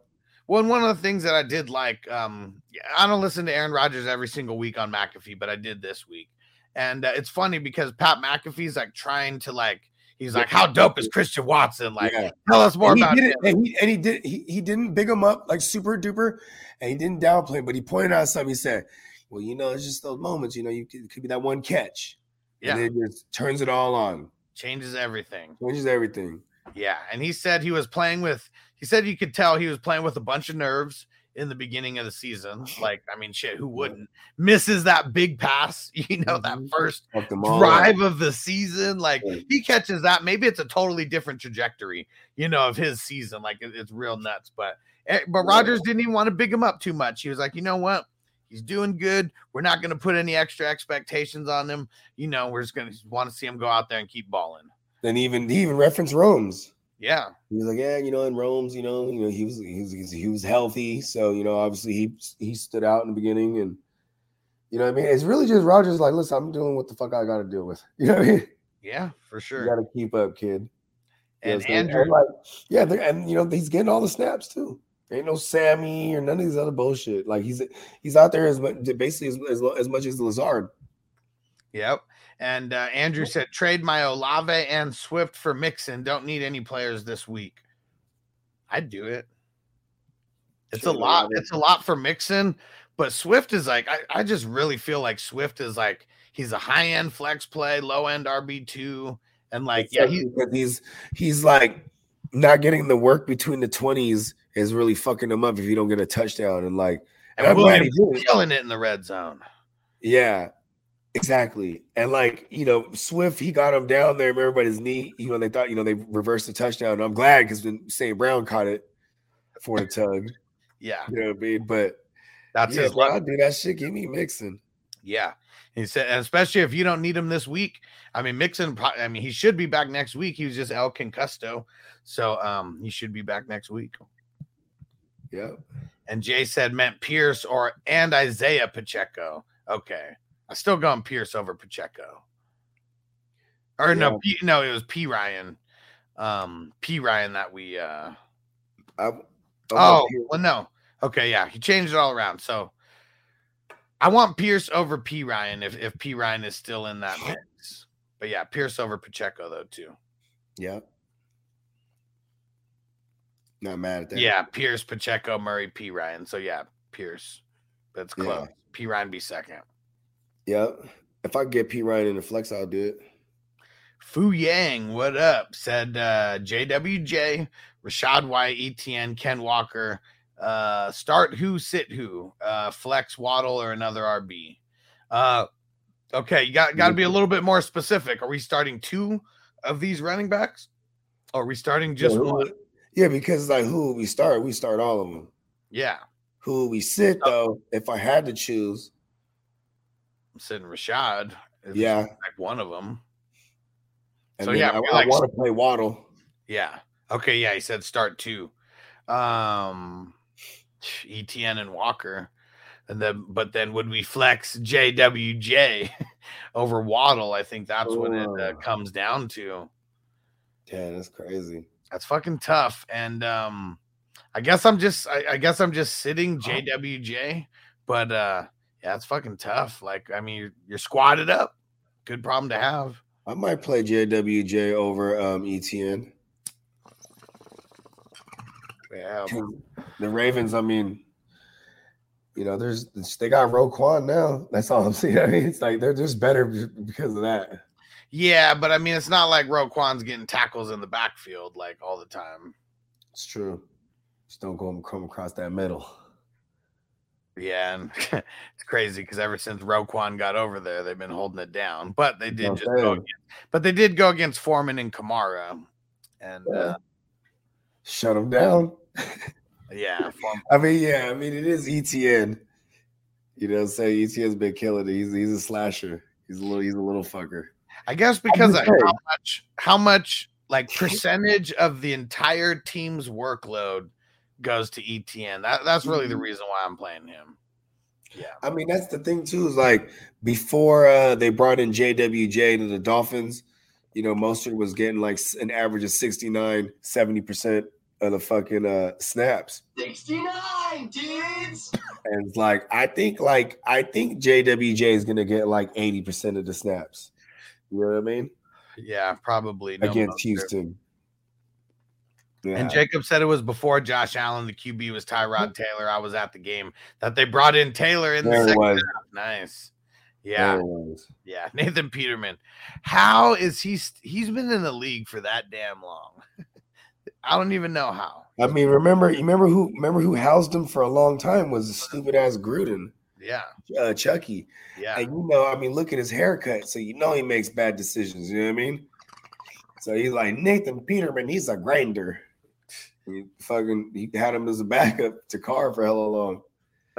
One one of the things that I did like, um, I don't listen to Aaron Rodgers every single week on McAfee, but I did this week, and uh, it's funny because Pat McAfee's like trying to like, he's like, "How dope is Christian Watson? Like, Yeah. tell us more And he about did him." it, and he and he did he, he didn't big him up like super duper, and he didn't downplay. him, But he pointed out something. He said, "Well, you know, it's just those moments. You know, you could, it could be that one catch, Yeah, and it just turns it all on, changes everything. changes everything." Yeah, and he said he was playing with. He said you could tell he was playing with a bunch of nerves in the beginning of the season. Like, I mean, shit, who wouldn't misses that big pass? You know, that Mhm. first Fuck them all up. drive of the season. Like he catches that, maybe it's a totally different trajectory, you know, of his season. Like it- it's real nuts. But eh, but. Rodgers didn't even want to big him up too much. He was like, you know what? He's doing good. We're not going to put any extra expectations on him. You know, we're just going to want to see him go out there and keep balling. Then even he even reference Rome's. Yeah, He was like, yeah, you know, in Rome's, you know, you know, he was he was he was healthy, so you know, obviously he he stood out in the beginning, and you know, what I mean, it's really just Rodgers like, listen, I'm doing what the fuck I got to deal with. You know, what I mean, yeah, for you sure. got to keep up, kid. You and? Andrew, like, yeah, they're- and you know, he's getting all the snaps too. Ain't no Sammy or none of these other bullshit. Like he's he's out there as much, basically as, as, as much as Lazard. Yep. And uh, Andrew said, trade my Olave and Swift for Mixon. Don't need any players this week. I'd do it. It's a lot. Olave. It's a lot for Mixon, but Swift is like, I, I just really feel like Swift is like, he's a high end flex play, low end RB2. And like, yeah, he, he's he's like not getting the work between the twenties is really fucking him up if you don't get a touchdown and like and I'm and glad he did. killing it in the red zone. Yeah, exactly. And like you know, Swift he got him down there, remember, but his knee. You know, they thought you know they reversed the touchdown. And I'm glad because when St. Brown caught it, for the tug. Yeah, You know what I mean? But that's yeah, his luck. Do that shit. Give me Mixon. Yeah. He said, and especially if you don't need him this week. I mean, Mixon, I mean, he should be back next week. He was just El Concusto. So um, he should be back next week. Yep. And Jay said meant Pierce or and Isiah Pacheco. Okay. I still going Pierce over Pacheco. Or no, P, no, it was Perine. Um, Perine that we uh I, oh well no. Okay, yeah, he changed it all around. So I want Pierce over Perine if, if Perine is still in that mix. But yeah, Pierce over Pacheco though too. Yep. Not mad at that. Yeah, Pierce, Pacheco, Murray, Perine. So yeah, Pierce. That's Yeah. close. Perine be second. Yep. If I get Perine in the flex, I'll do it. Fu Yang, what up? Said uh, JWJ, Rachaad White, ETN, Ken Walker. Uh, start who, sit who, uh, flex Waddle or another RB. Uh, okay, you got got to be a little bit more specific. Are we starting two of these running backs? Or are we starting just yeah, one? Yeah, because like who we start, we start all of them. Yeah, Who we sit Oh. though, if I had to choose, Sitting Rachaad. Yeah. like one of them. and So, yeah, I, we're like- want to play Waddle. Yeah. Okay. Yeah. He said start two. Um, ETN and Walker. And then, but then would we flex JWJ over Waddle? I think that's what it uh, comes down to. Yeah, that's crazy. That's fucking tough. And um, I guess I'm just, I, I guess I'm just sitting JWJ. But uh, yeah, it's fucking tough. Like, I mean, you're, you're squatted up. Good problem to have. I might play JWJ over um, ETN. Yeah, The Ravens, I mean, you know, there's they got Roquan now. That's all I'm seeing. I mean, it's like they're just better because of that. Yeah, but I mean, it's not like Roquan's getting tackles in the backfield like all the time. It's true. Just don't go and come across that middle. Yeah, and it's crazy because ever since Roquan got over there, they've been holding it down. But they did just go against, but they did go against Foreman and Kamara, and uh, Shut them down. yeah, Foreman, I mean, yeah, I mean, it is ETN. You know, say ETN's been killing it. He's he's a slasher. He's a little he's a little fucker. I guess because of how much, how much like percentage of the entire team's workload goes to ETN. That that's really the Mhm. reason why I'm playing him. Yeah, I mean, that's the thing too. Is like before uh, they brought in JWJ to the Dolphins, you know, Mostert was getting like an average of 69, 70 percent of the fucking uh, snaps. 69, dudes! And it's like I think like I think JWJ is gonna get like 80% of the snaps. You know what I mean? yeah, probably no Against Mostert. Houston. Yeah. And Jacob said it was before Josh Allen. The QB was Tyrod Taylor. I was at the game that they brought in Taylor in the there it second half. Nice. Yeah, There it was. yeah. Nathan Peterman. How is he? St- he's been in the league for that damn long. I don't even know how. I mean, remember, you remember who remember who housed him for a long time was stupid ass Gruden, Yeah, uh, Chucky. yeah. And you know, I mean, look at his haircut, so you know he makes bad decisions. You know what I mean? So he's like Nathan Peterman. He's a grinder. He fucking he had him as a backup to Carr for hella long.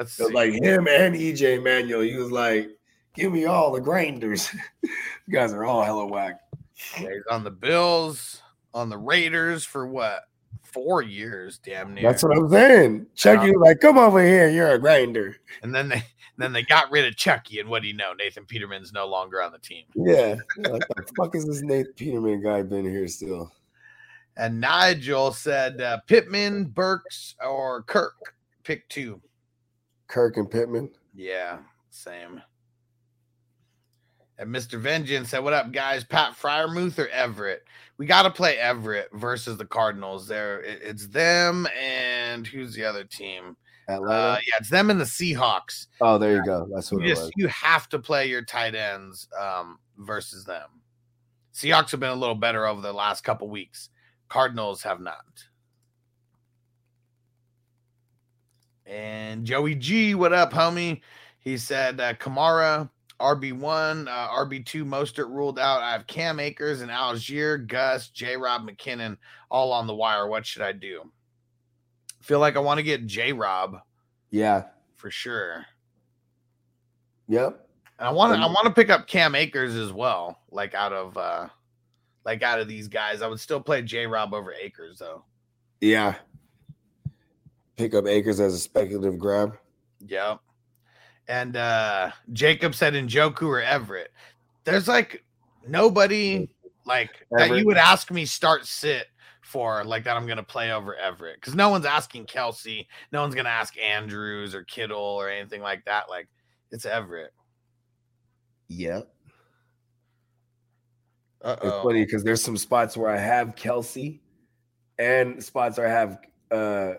So like him and EJ Manuel, he was like, "Give me all the grinders." you guys are all hella whack. Yeah, he's on the Bills, on the Raiders for what? Four years, damn near. That's what I'm saying. Chucky was like, "Come over here, you're a grinder." and then they then they got rid of Chucky, and what do you know? Nathan Peterman's no longer on the team. Yeah, what the fuck is this Nathan Peterman guy been here still? And Nigel said uh, Pittman, Burks, or Kirk. Pick two. Kirk and Pittman. Yeah, same. And Mr. Vengeance said, What up, guys? Pat Freiermuth or Everett? We got to play Everett versus the Cardinals. There, it's them and who's the other team? Uh, yeah, it's them and the Seahawks. oh, there you go. That's what You it just was. you have to play your tight ends um, versus them. Seahawks have been a little better over the last couple weeks. Cardinals have not. And Joey G, what up, homie? He said uh, Kamara RB1, uh, RB2, Mostert ruled out. I have Cam Akers and Allgeier, Gus, J. Rob McKinnon all on the wire. What should I do? Feel like I want to get J Rob Yeah. for sure. Yep. And I want to I want to pick up Cam Akers as well. Like out of uh like out of these guys. I would still play J Rob over Akers though. Yeah. Pick up Akers as a speculative grab. Yep. And uh Jacob said Njoku or Everett. There's like nobody like that you would ask me start sit for like that I'm gonna play over Everett because no one's asking Kelce, no one's gonna ask Andrews or Kittle or anything like that. Like it's Everett. Yep. Uh It's funny because there's some spots where I have Kelce and spots where I have uh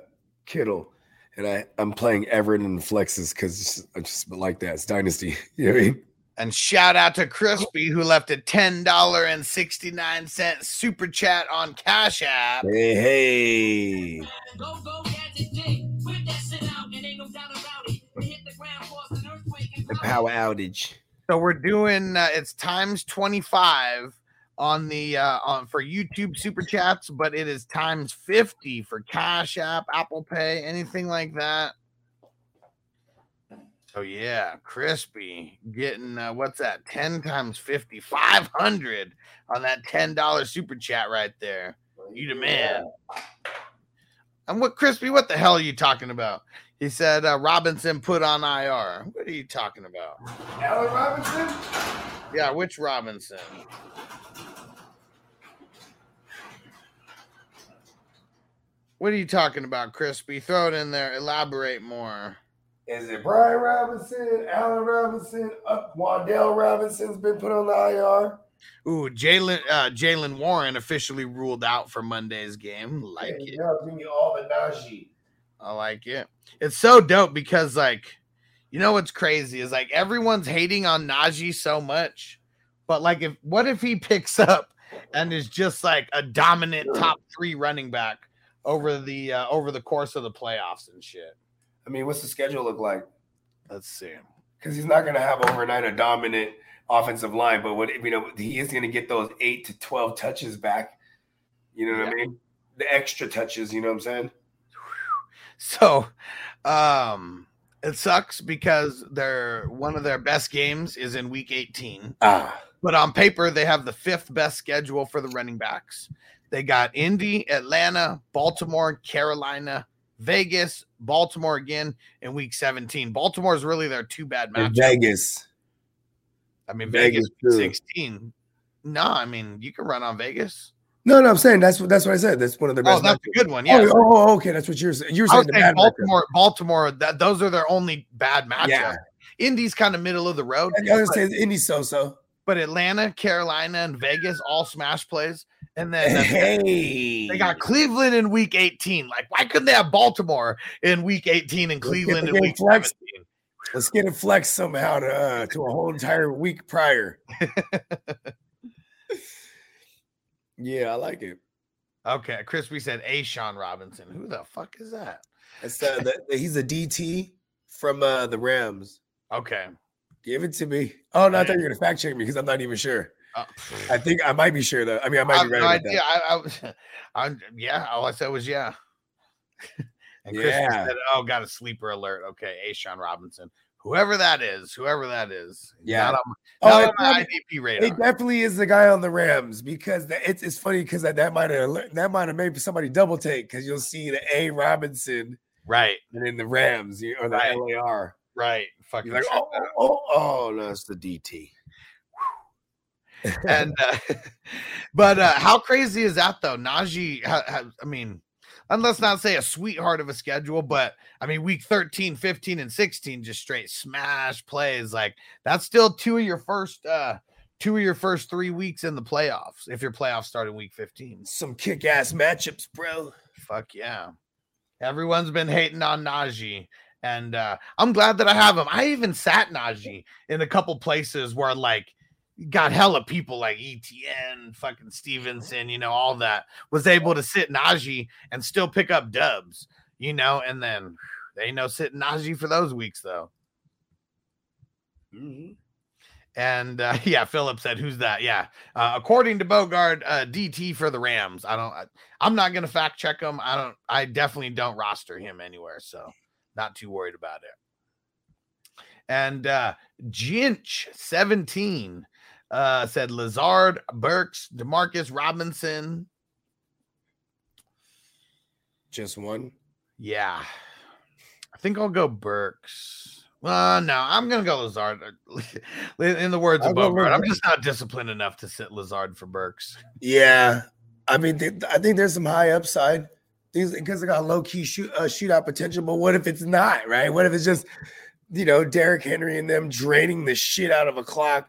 Kittle. And I, I'm playing Everett and flexes because I just like that. It's dynasty. You know what I mean? And shout out to Crispy who left a ten dollar and sixty nine cent super chat on Cash App. Hey, hey. Go, go, gadget day. Whip that shit out, and ain't no doubt about it. We hit the ground, cause an earthquake and The power outage. So we're doing uh, it's times twenty five on the uh on for YouTube super chats, but it is times fifty for Cash App, Apple Pay, anything like that. So yeah, crispy getting uh, what's that? Ten times 50, 500 on that ten dollar super chat right there. You the man. And what crispy? What the hell are you talking about? He said uh, Robinson put on IR. What are you talking about? Allen Robinson? Yeah, which Robinson? What are you talking about, Crispy? Throw it in there. Elaborate more. Is it Brian Robinson, Allen Robinson, uh, Wan'Dale Robinson's been put on the IR? Ooh, Jalen uh, Jaylen Warren officially ruled out for Monday's game. Like yeah, it. Yeah, give me all the Najee. I like it. It's so dope because like you know what's crazy is like everyone's hating on Najee so much, but like if what if he picks up and is just like a dominant top three running back over the uh, over the course of the playoffs and shit. I mean, what's the schedule look like? Let's see. Because he's not going to have overnight a dominant offensive line, but what you know, he is going to get those eight to twelve touches back. You know what I mean? The extra touches. You know what I'm saying? So, um, it sucks because their one of their best games is in week 18. Ah, But on paper, they have the fifth best schedule for the running backs. They got Indy, Atlanta, Baltimore, Carolina, Vegas, Baltimore again in week 17. Baltimore is really their two bad in matchup. Vegas. I mean, Vegas, Vegas, 16. No, I mean, you can run on Vegas. No, no, I'm saying that's what that's what I said. That's one of their bad. Oh, that's matchups. a good one. Oh, yeah. Oh, oh, oh, okay, that's what you're saying. You're saying the saying bad matchup. Baltimore, Baltimore, that those are their only bad matchup. Yeah. Indy's kind of middle of the road. I was saying Indy so-so. But Atlanta, Carolina, and Vegas all smash plays. And then Hey, they got Cleveland in week 18. Like, why couldn't they have Baltimore in week 18 and Cleveland in week flexed. 17? Let's get it flexed somehow to uh, to a whole entire week prior. yeah, I like it. Okay, Crispy said A'Shawn Robinson. Who the fuck is that? It's uh, the, he's a DT from uh, the Rams. Okay. Give it to me. Oh no, I thought you were gonna fact check me because I'm not even sure. Uh, I think I might be sure though. I mean, I I might have be right no about idea. that. I, I, was- I, yeah, all I said was yeah. and Yeah. said, "Oh, got a sleeper alert." Okay, A'Shawn Robinson, whoever that is, whoever that is. Yeah. not on, Oh, not it on probably- IDP radar. It definitely is the guy on the Rams because that, it's it's funny because that, that might have that might have made somebody double take because you'll see the A Robinson right, and then the Rams or the Right. LAR. Right. Fucking like, oh, oh, oh, no, it's the DT. and uh, but uh, how crazy is that though? Najee, ha, ha, I mean, and let's not say a sweetheart of a schedule, but I mean, week 13, 15, and 16, just straight smash plays. Like that's still two of your first uh two of your first three weeks in the playoffs. If your playoffs start in week 15. Some kick ass matchups, bro. Fuck yeah. Everyone's been hating on Najee. And uh, I'm glad that I have him. I even sat Najee in a couple places where like got hella people like ETN, fucking Stevenson, you know, all that was able to sit Najee and still pick up dubs, you know, and then they ain't no sitting Najee for those weeks though. Mm-hmm. And uh, yeah, Philip said, "Who's that?" Yeah, uh, according to Bogard, uh, DT for the Rams. I don't. I, I'm not gonna fact check him. I don't. I definitely don't roster him anywhere, so not too worried about it. And uh, Jinch 17 uh, said Lazard, Burks, Demarcus Robinson. Just one. Yeah, I think I'll go Burks. Well, no, I'm gonna go Lazard. In the words of Bogart, I'm just not disciplined enough to sit Lazard for Burks. Yeah, I mean, I think there's some high upside. These because they got low key shoot uh, shootout potential. But what if it's not right? What if it's just you know Derrick Henry and them draining the shit out of a clock,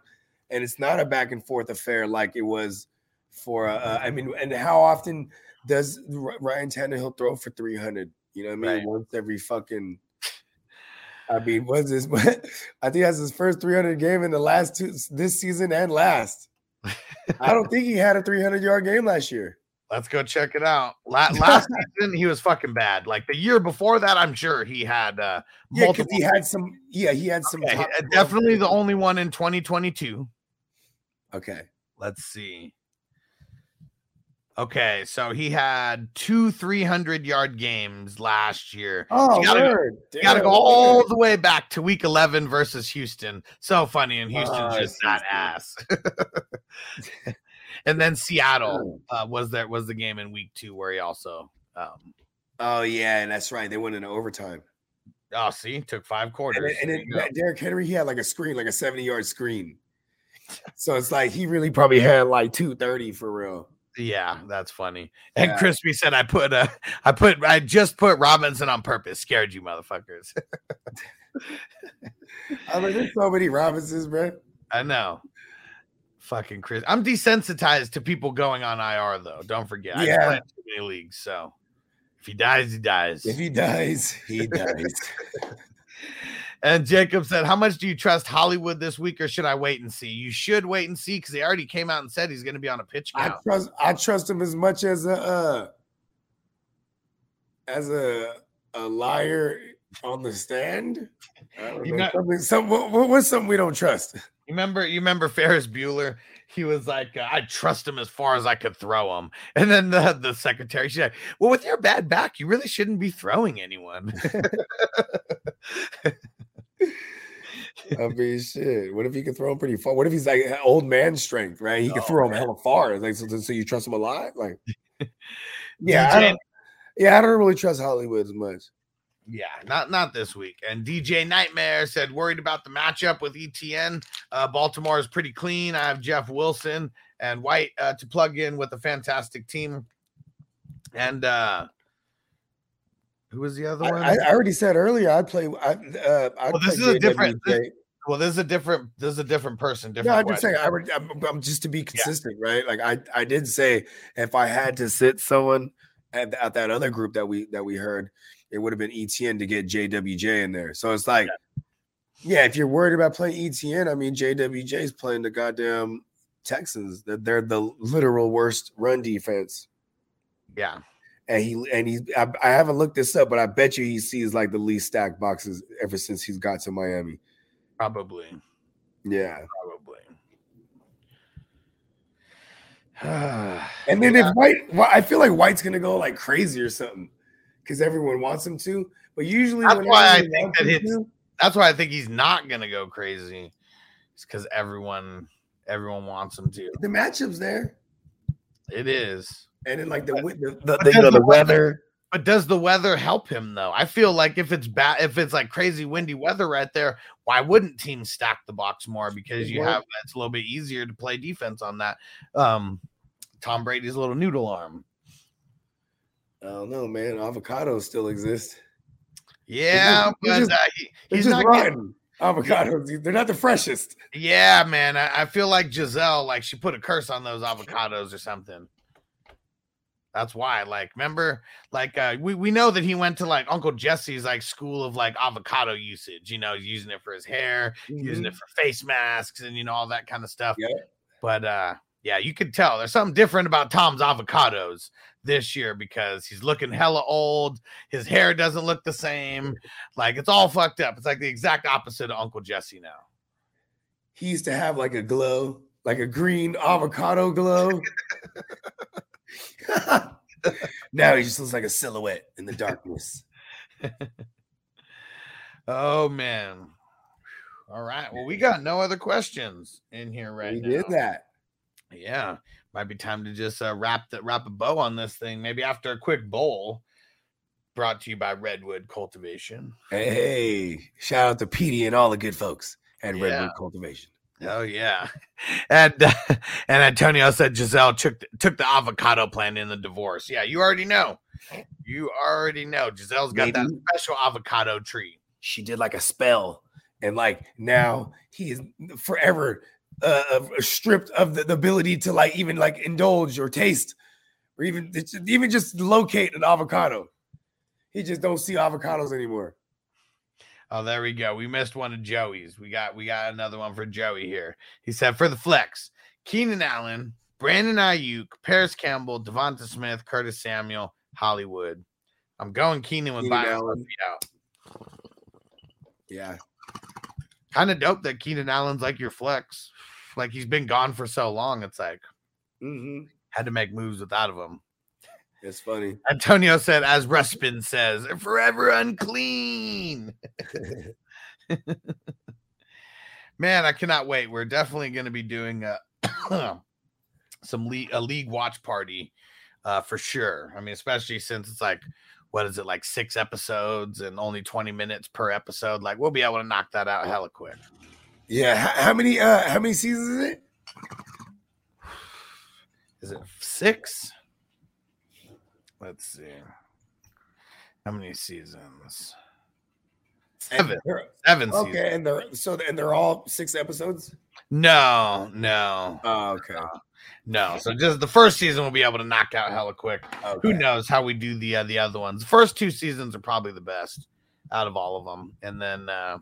and it's not a back and forth affair like it was for. Uh, uh, I mean, and how often does Ryan Tannehill throw for 300? You know what I mean? Right. Once every fucking. I mean, what's this? I think that's his first 300 game in the last two this season and last. I don't think he had a 300 yard game last year. Let's go check it out. La- last season, he was fucking bad. Like the year before that, I'm sure he had uh, Yeah, multiple. he had some. Yeah, he had some. Okay, uh, 12 definitely the only one in 2022. Okay. Let's see. Okay, so he had two 300 yard games last year. Oh, You gotta word. You got to Damn, go all word. the way back to week 11 versus Houston. So funny. And Houston's Ah, just that ass. and then Seattle uh, was there was the game in week two where he also um Oh yeah, and that's right. They went into overtime. oh see took five quarters. and There then. Derrick Henry, he had like a screen, like a 70 yard screen. So it's like he really probably had like 230 for real. Yeah, that's funny. And Yeah. Crispy said I put a, I put I just put Robinson on purpose. Scared you motherfuckers. I'm like, there's so many Robinsons, bro. I know. Fucking Chris. I'm desensitized to people going on IR though. Don't forget. I Yeah. too many leagues, so if he dies, he dies. If he dies, he dies. and Jacob said, How much do you trust Hollywood this week, or should I wait and see? You should wait and see because he already came out and said he's going to be on a pitch I trust I trust him as much as a uh, as a a liar on the stand. I don't You know. know- something, some, what- what's something we don't trust? You remember, you remember Ferris Bueller? He was like, uh, I trust him as far as I could throw him. And then the, the secretary, she's like, Well, with your bad back, you really shouldn't be throwing anyone. I mean, shit. What if he could throw him pretty far? What if he's like old man strength, right? He could Oh, throw him hella far. Like, so, so you trust him alive? Like, yeah, I yeah, I don't really trust Hollywood as much. Yeah, not not this week. And DJ Nightmare said worried about the matchup with ETN. Uh, Baltimore is pretty clean. I have Jeff Wilson and White uh, to plug in with a fantastic team. And uh, who was the other I, one? I, I already said earlier, I'd play. I, uh, I'd Well, this is a different- JWJ. well, this is a different. This is a different person. Different. No, I'm just saying. I would, I'm, I'm just to be consistent, right? Like I, I did say if I had to sit someone at, at that other group that we that we heard, it would have been ETN to get JWJ in there. So it's like, yeah, if you're worried about playing ETN, I mean JWJ is playing the goddamn Texans. They're, they're the literal worst run defense. Yeah. And he and he I, I haven't looked this up, but I bet you he sees like the least stacked boxes ever since he's got to Miami. Probably. Yeah. Probably. And then if White, well, I feel like White's gonna go like crazy or something because everyone wants him to. But usually, That's when why I everyone think that him it's- to- that's why I think he's not gonna go crazy. It's because everyone everyone wants him to. the matchups there, It is. and then like the wi- the, the, But the, you know, the the weather. But does the weather help him though? I feel like if it's bad, if it's like crazy windy weather right there, why wouldn't teams stack the box more? Because you have it's a little bit easier to play defense on that. Um, Tom Brady's little noodle arm. I don't know, man. Avocados still exist. Yeah, they're but uh, he- he's just not. Getting, avocados. They're not the freshest. yeah, man. I, I feel like Gisele, like she put a curse on those avocados or something. That's why, like, remember, like, uh, we, we know that he went to like Uncle Jesse's like school of like avocado usage, you know, using it for his hair, using it for face masks and you know all that kind of stuff. Yeah. But uh yeah, you could tell there's something different about Tom's avocados this year because he's looking hella old. His hair doesn't look the same. Like it's all fucked up. It's like the exact opposite of Uncle Jesse now. he used to have like a glow, like a green avocado glow. now he just looks like a silhouette in the darkness. Oh man. All right. Well, we got no other questions in here right we now. We did that. Yeah. Might be time to just uh, wrap the wrap a bow on this thing. Maybe after a quick bowl. Brought to you by Redwood Cultivation. Hey, shout out to Petey and all the good folks at Yeah. Redwood Cultivation. Oh yeah, and uh, and Antonio said Gisele took the, took the avocado plant in the divorce. Yeah, you already know. You already know. Gisele's got that special avocado tree. She did like a spell, and like now he is forever uh, uh, stripped of the, the ability to like even like indulge or taste, or even even just locate an avocado. He just don't see avocados anymore. Oh, there we go. We missed one of Joey's. We got we got another one for Joey here. He said for the flex, Keenan Allen, Brandon Aiyuk, Parris Campbell, Devonta Smith, Curtis Samuel, Hollywood. I'm going Keenan with Keenan Allen. Yeah, Kind of dope that Keenan Allen's like your flex. Like he's been gone for so long. It's like hmm had to make moves without of him. it's funny. Antonio said, as Ruxin says, forever unclean. Man, I cannot wait. We're definitely going to be doing a some league a league watch party uh for sure. I mean, especially since it's like what is it like six episodes and only 20 minutes per episode. Like we'll be able to knock that out hella quick. Yeah, how, how many uh how many seasons is it? Is it six? Let's see. How many seasons? Seven. Seven seasons. Okay, and they're so and they're all six episodes. No, no, Oh, okay. no. So just the first season we'll be able to knock out hella quick. okay. Who knows how we do the uh, the other ones? The first two seasons are probably the best out of all of them, and then uh,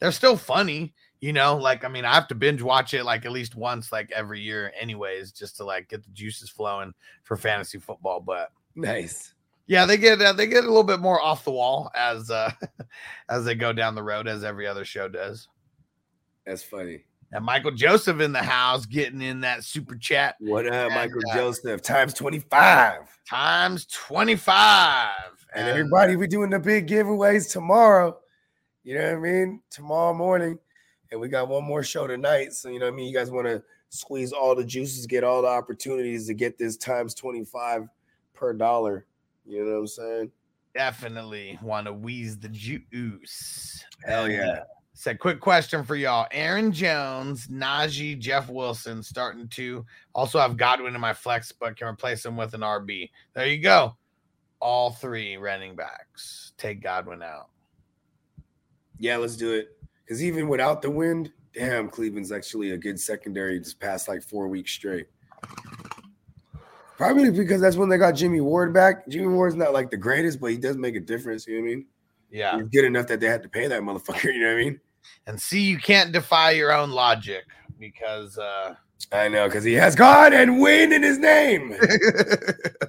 they're still funny. You know, like I mean, I have to binge watch it like at least once, like every year, anyways, just to like get the juices flowing for fantasy football. But Nice. yeah, they get uh, they get a little bit more off the wall as uh, as they go down the road, as every other show does. That's funny. And Michael Joseph in the house getting in that super chat What up, And, Michael uh, Joseph? Times 25. times 25. And everybody, we're doing the big giveaways tomorrow. You know what I mean? Tomorrow morning. And we got one more show tonight. So, you know what I mean? You guys want to squeeze all the juices, get all the opportunities to get this times 25 per dollar. You know what I'm saying? definitely want to wheeze the juice. Hell yeah. Said, quick question for y'all. Aaron Jones, Najee, Jeff Wilson starting to also have Godwin in my flex, but can replace him with an RB. There you go. All three running backs. Take Godwin out. Yeah, let's do it. Because even without the wind, damn, Cleveland's actually a good secondary this past like four weeks straight. Probably because that's when they got Jimmy Ward back. Jimmy Ward's not like the greatest, but he does make a difference. You know what I mean? Yeah. He's good enough that they had to pay that motherfucker. You know what I mean? And see, you can't defy your own logic because uh I know, because he has God and win in his name.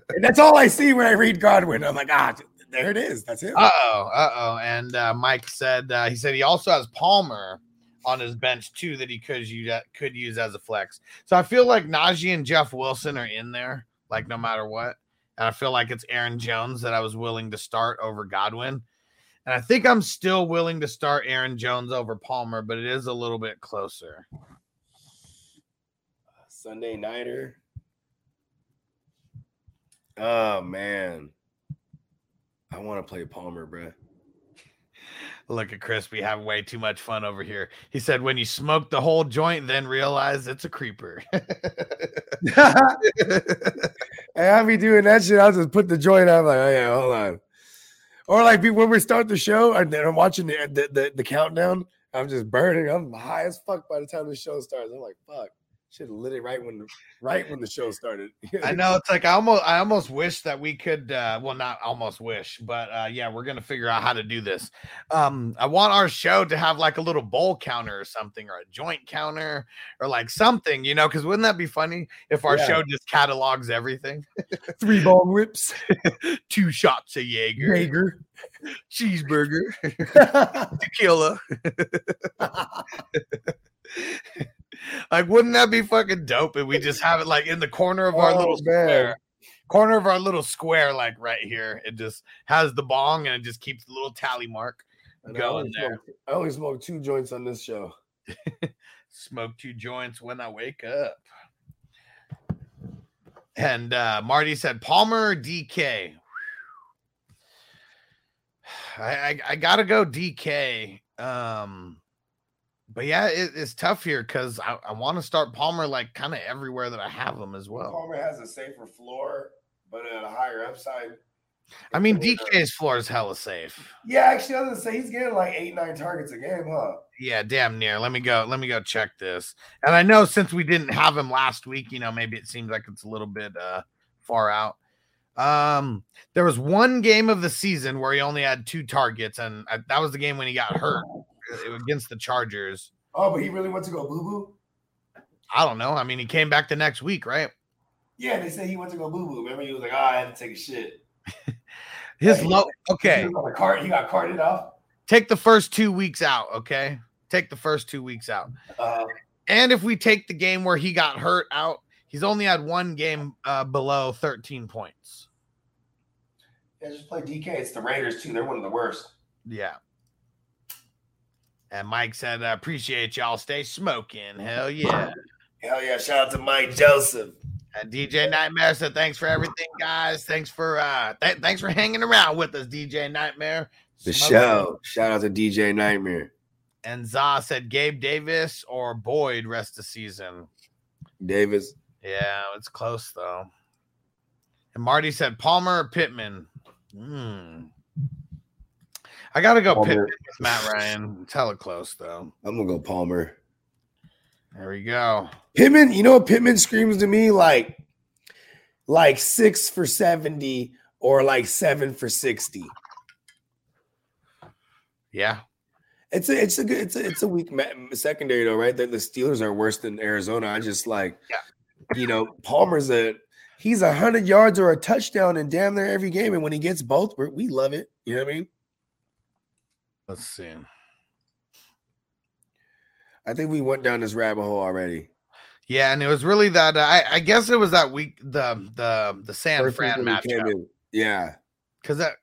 and that's all I see when I read Godwin. I'm like, ah, there it is. That's it. Uh oh, uh oh. And uh, Mike said uh, he said he also has Palmer on his bench too that he could use could use as a flex. So I feel like Najee and Jeff Wilson are in there, like no matter what. And I feel like it's Aaron Jones that I was willing to start over Godwin. And I think I'm still willing to start Aaron Jones over Palmer, but it is a little bit closer. Sunday nighter. Oh man. I want to play Palmer, bro. Look at Chris. We have way too much fun over here. He said, when you smoke the whole joint, then realize it's a creeper. Hey, I be doing that shit. I'll just put the joint out. I'm like, oh yeah, hold on. Or like when we start the show and then I'm watching the, the, the, the countdown, I'm just burning. I'm high as fuck by the time the show starts. I'm like, fuck. Should have lit it right when the right when the show started. I know it's like I almost I almost wish that we could uh well not almost wish, but uh yeah, we're gonna figure out how to do this. Um I want our show to have like a little bowl counter or something or a joint counter or like something, you know, because wouldn't that be funny if our Yeah. show just catalogs everything? Three ball whips. Two shots of Jaeger, Jaeger. cheeseburger, tequila. Like, wouldn't that be fucking dope if we just have it like in the corner of our Oh, little man. square? Corner of our little square, like right here. It just has the bong and it just keeps the little tally mark And I going only there. smoke- I only smoke two joints on this show. Smoke two joints when I wake up. And uh Marty said Palmer DK. I, I I gotta go DK. Um but yeah, it, it's tough here because I, I want to start Palmer like kind of everywhere that I have him as well. Palmer has a safer floor, but at a higher upside. I mean, DK's floor is hella safe. Yeah, actually, I was gonna say he's getting like eight, nine targets a game, huh? Yeah, damn near. Let me go. Let me go check this. And I know since we didn't have him last week, you know, maybe it seems like it's a little bit uh far out. Um, there was one game of the season where he only had two targets, and uh, that was the game when he got hurt against the Chargers. Oh, but he really went to go boo boo. I don't know. I mean, he came back the next week, right? Yeah, they said he went to go boo boo. Remember, he was like, "Oh, I had to take a shit." His Hey, low. Okay, the cart. He got carted off. take the first two weeks out. Okay, take the first two weeks out. Uh, And if we take the game where he got hurt out, he's only had one game uh, below 13 points. yeah, just play DK. It's the Raiders too. They're one of the worst. Yeah. And Mike said, I appreciate y'all. Stay smoking. Hell yeah. Hell yeah! Shout out to Mike Joseph. And DJ Nightmare said, thanks for everything, guys. Thanks for uh th- thanks for hanging around with us, DJ Nightmare. The Smoking. show. Shout out to DJ Nightmare. And Za said Gabe Davis or Boyd rest of season. Davis. Yeah, it's close though. And Marty said Palmer or Pittman. Hmm. I gotta go Palmer. Pittman with Matt Ryan. It's hella close though. I'm gonna go Palmer. There we go. Pittman, you know what Pittman screams to me like like six for 70 or like seven for 60. Yeah. It's a it's a good it's a it's a weak secondary though, right? The, the Steelers are worse than Arizona. I just like you know, Palmer's a he's a hundred yards or a touchdown in damn near every game. And when he gets both, we love it. You know what I mean? Let's see. I think we went down this rabbit hole already. Yeah, and it was really that. Uh, I, I guess it was that week the the the San First Fran week when we came matchup. Yeah. because that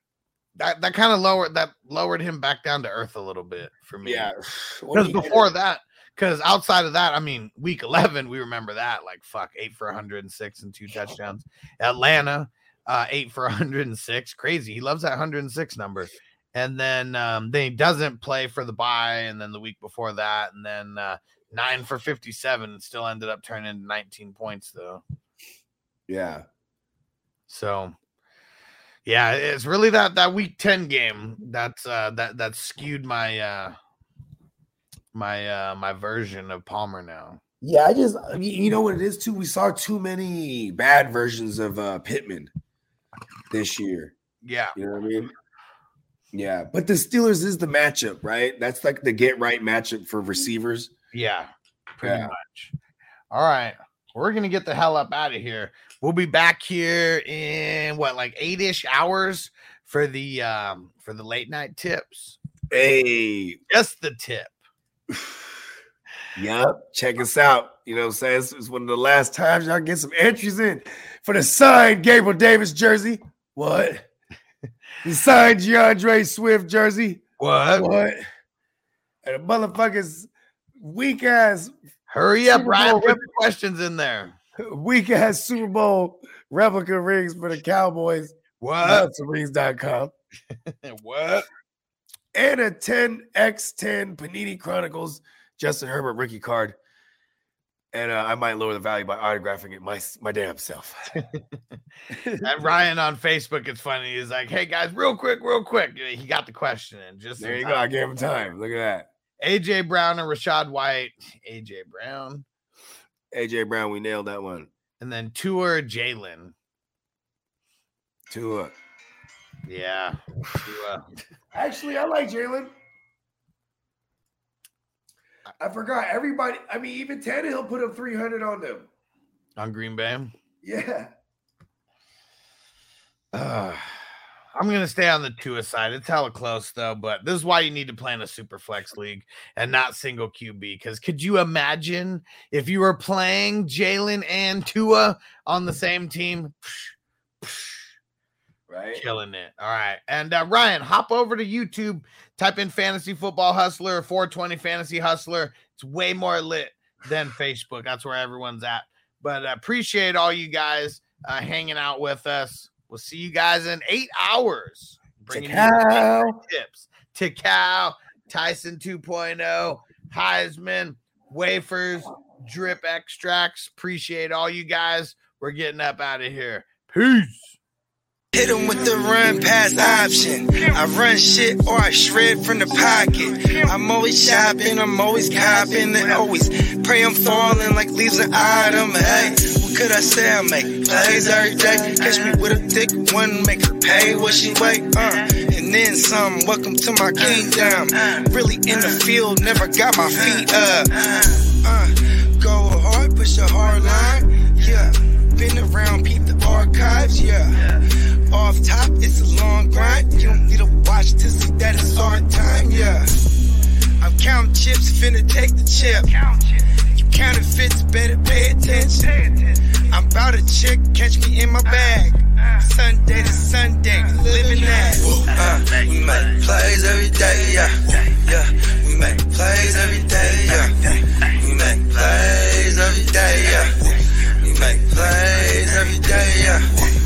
that that kind of lowered that lowered him back down to earth a little bit for me. Yeah. because before that, because outside of that, I mean, week eleven, we remember that like fuck eight for 106 and two touchdowns. Atlanta, uh, eight for 106, crazy. He loves that 106 number. And then um, then he doesn't play for the bye, and then the week before that, and then uh, nine for 57, still ended up turning into 19 points though. Yeah. So yeah, it's really that that week 10 game that's uh that that skewed my uh my uh my version of Palmer now. Yeah, I just you know what it is too. We saw too many bad versions of uh Pittman this year. Yeah. You know what I mean? Yeah, but the Steelers is the matchup, right? That's like the get right matchup for receivers. Yeah. Pretty Yeah. much. All right. We're gonna get the hell up out of here. We'll be back here in what like eight-ish hours for the um for the late night tips. Hey, Just the tip. Yup. Check us out. You know what I'm saying? This is one of the last times y'all get some entries in for the signed Gabriel Davis jersey. What? The signed DeAndre Swift jersey. What? What? And the motherfuckers weak ass, Hurry up, Super Ryan. Bowl Put the questions in there. weak ass Super Bowl replica rings for the Cowboys. What? Rings.com. what? And a 10x10 Panini Chronicles Justin Herbert rookie card. And uh, I might lower the value by autographing it my my damn self. And Ryan on Facebook, it's funny. He's like, "Hey guys, real quick, real quick." He got the question in. Just There in you go. I gave him time. Look at that. AJ Brown and Rachaad White. AJ Brown, AJ Brown, we nailed that one. and then Tour Jalen. Tua. Yeah, Tua. Actually, I like Jalen. I forgot everybody. I mean, even Tannehill put up 300 on them. on Green Bay. Yeah. Uh, I'm gonna stay on the Tua side. It's hella close though, but this is why you need to play in a super flex league and not single QB. Because could you imagine if you were playing Jalen and Tua on the same team? Right. Killing it. All right. And uh, Ryan, hop over to YouTube, type in Fantasy Football Hustler 420 Fantasy Hustler. It's way more lit than Facebook. That's where everyone's at. But uh, appreciate all you guys uh, hanging out with us. We'll see you guys in eight hours. Bringing you Cow. tips. Tikal, Tyson 2.0, Heisman, wafers, drip extracts. Appreciate all you guys. We're getting up out of here. Peace. Hit him with the run pass option. I run shit or I shred from the pocket. I'm always shopping, I'm always copping, and always pray I'm falling like leaves an item. Hey, what could I say? I make plays every day. Catch me with a thick one, make her pay what she wait. Uh, and then some. Welcome to my kingdom. Really in the field, never got my feet up. Uh, go hard, push a hard line. Yeah, been around, peep the archives. Yeah off top, it's a long grind. You don't need a watch to see that it's hard time, yeah. I'm counting chips, finna take the chip. You counterfeits, better pay attention. I'm about a chick, catch me in my bag. Sunday to Sunday, living that. Uh, we make plays every day, yeah. Yeah, we make plays every day, yeah. We make plays every day, yeah. We make plays every day, yeah.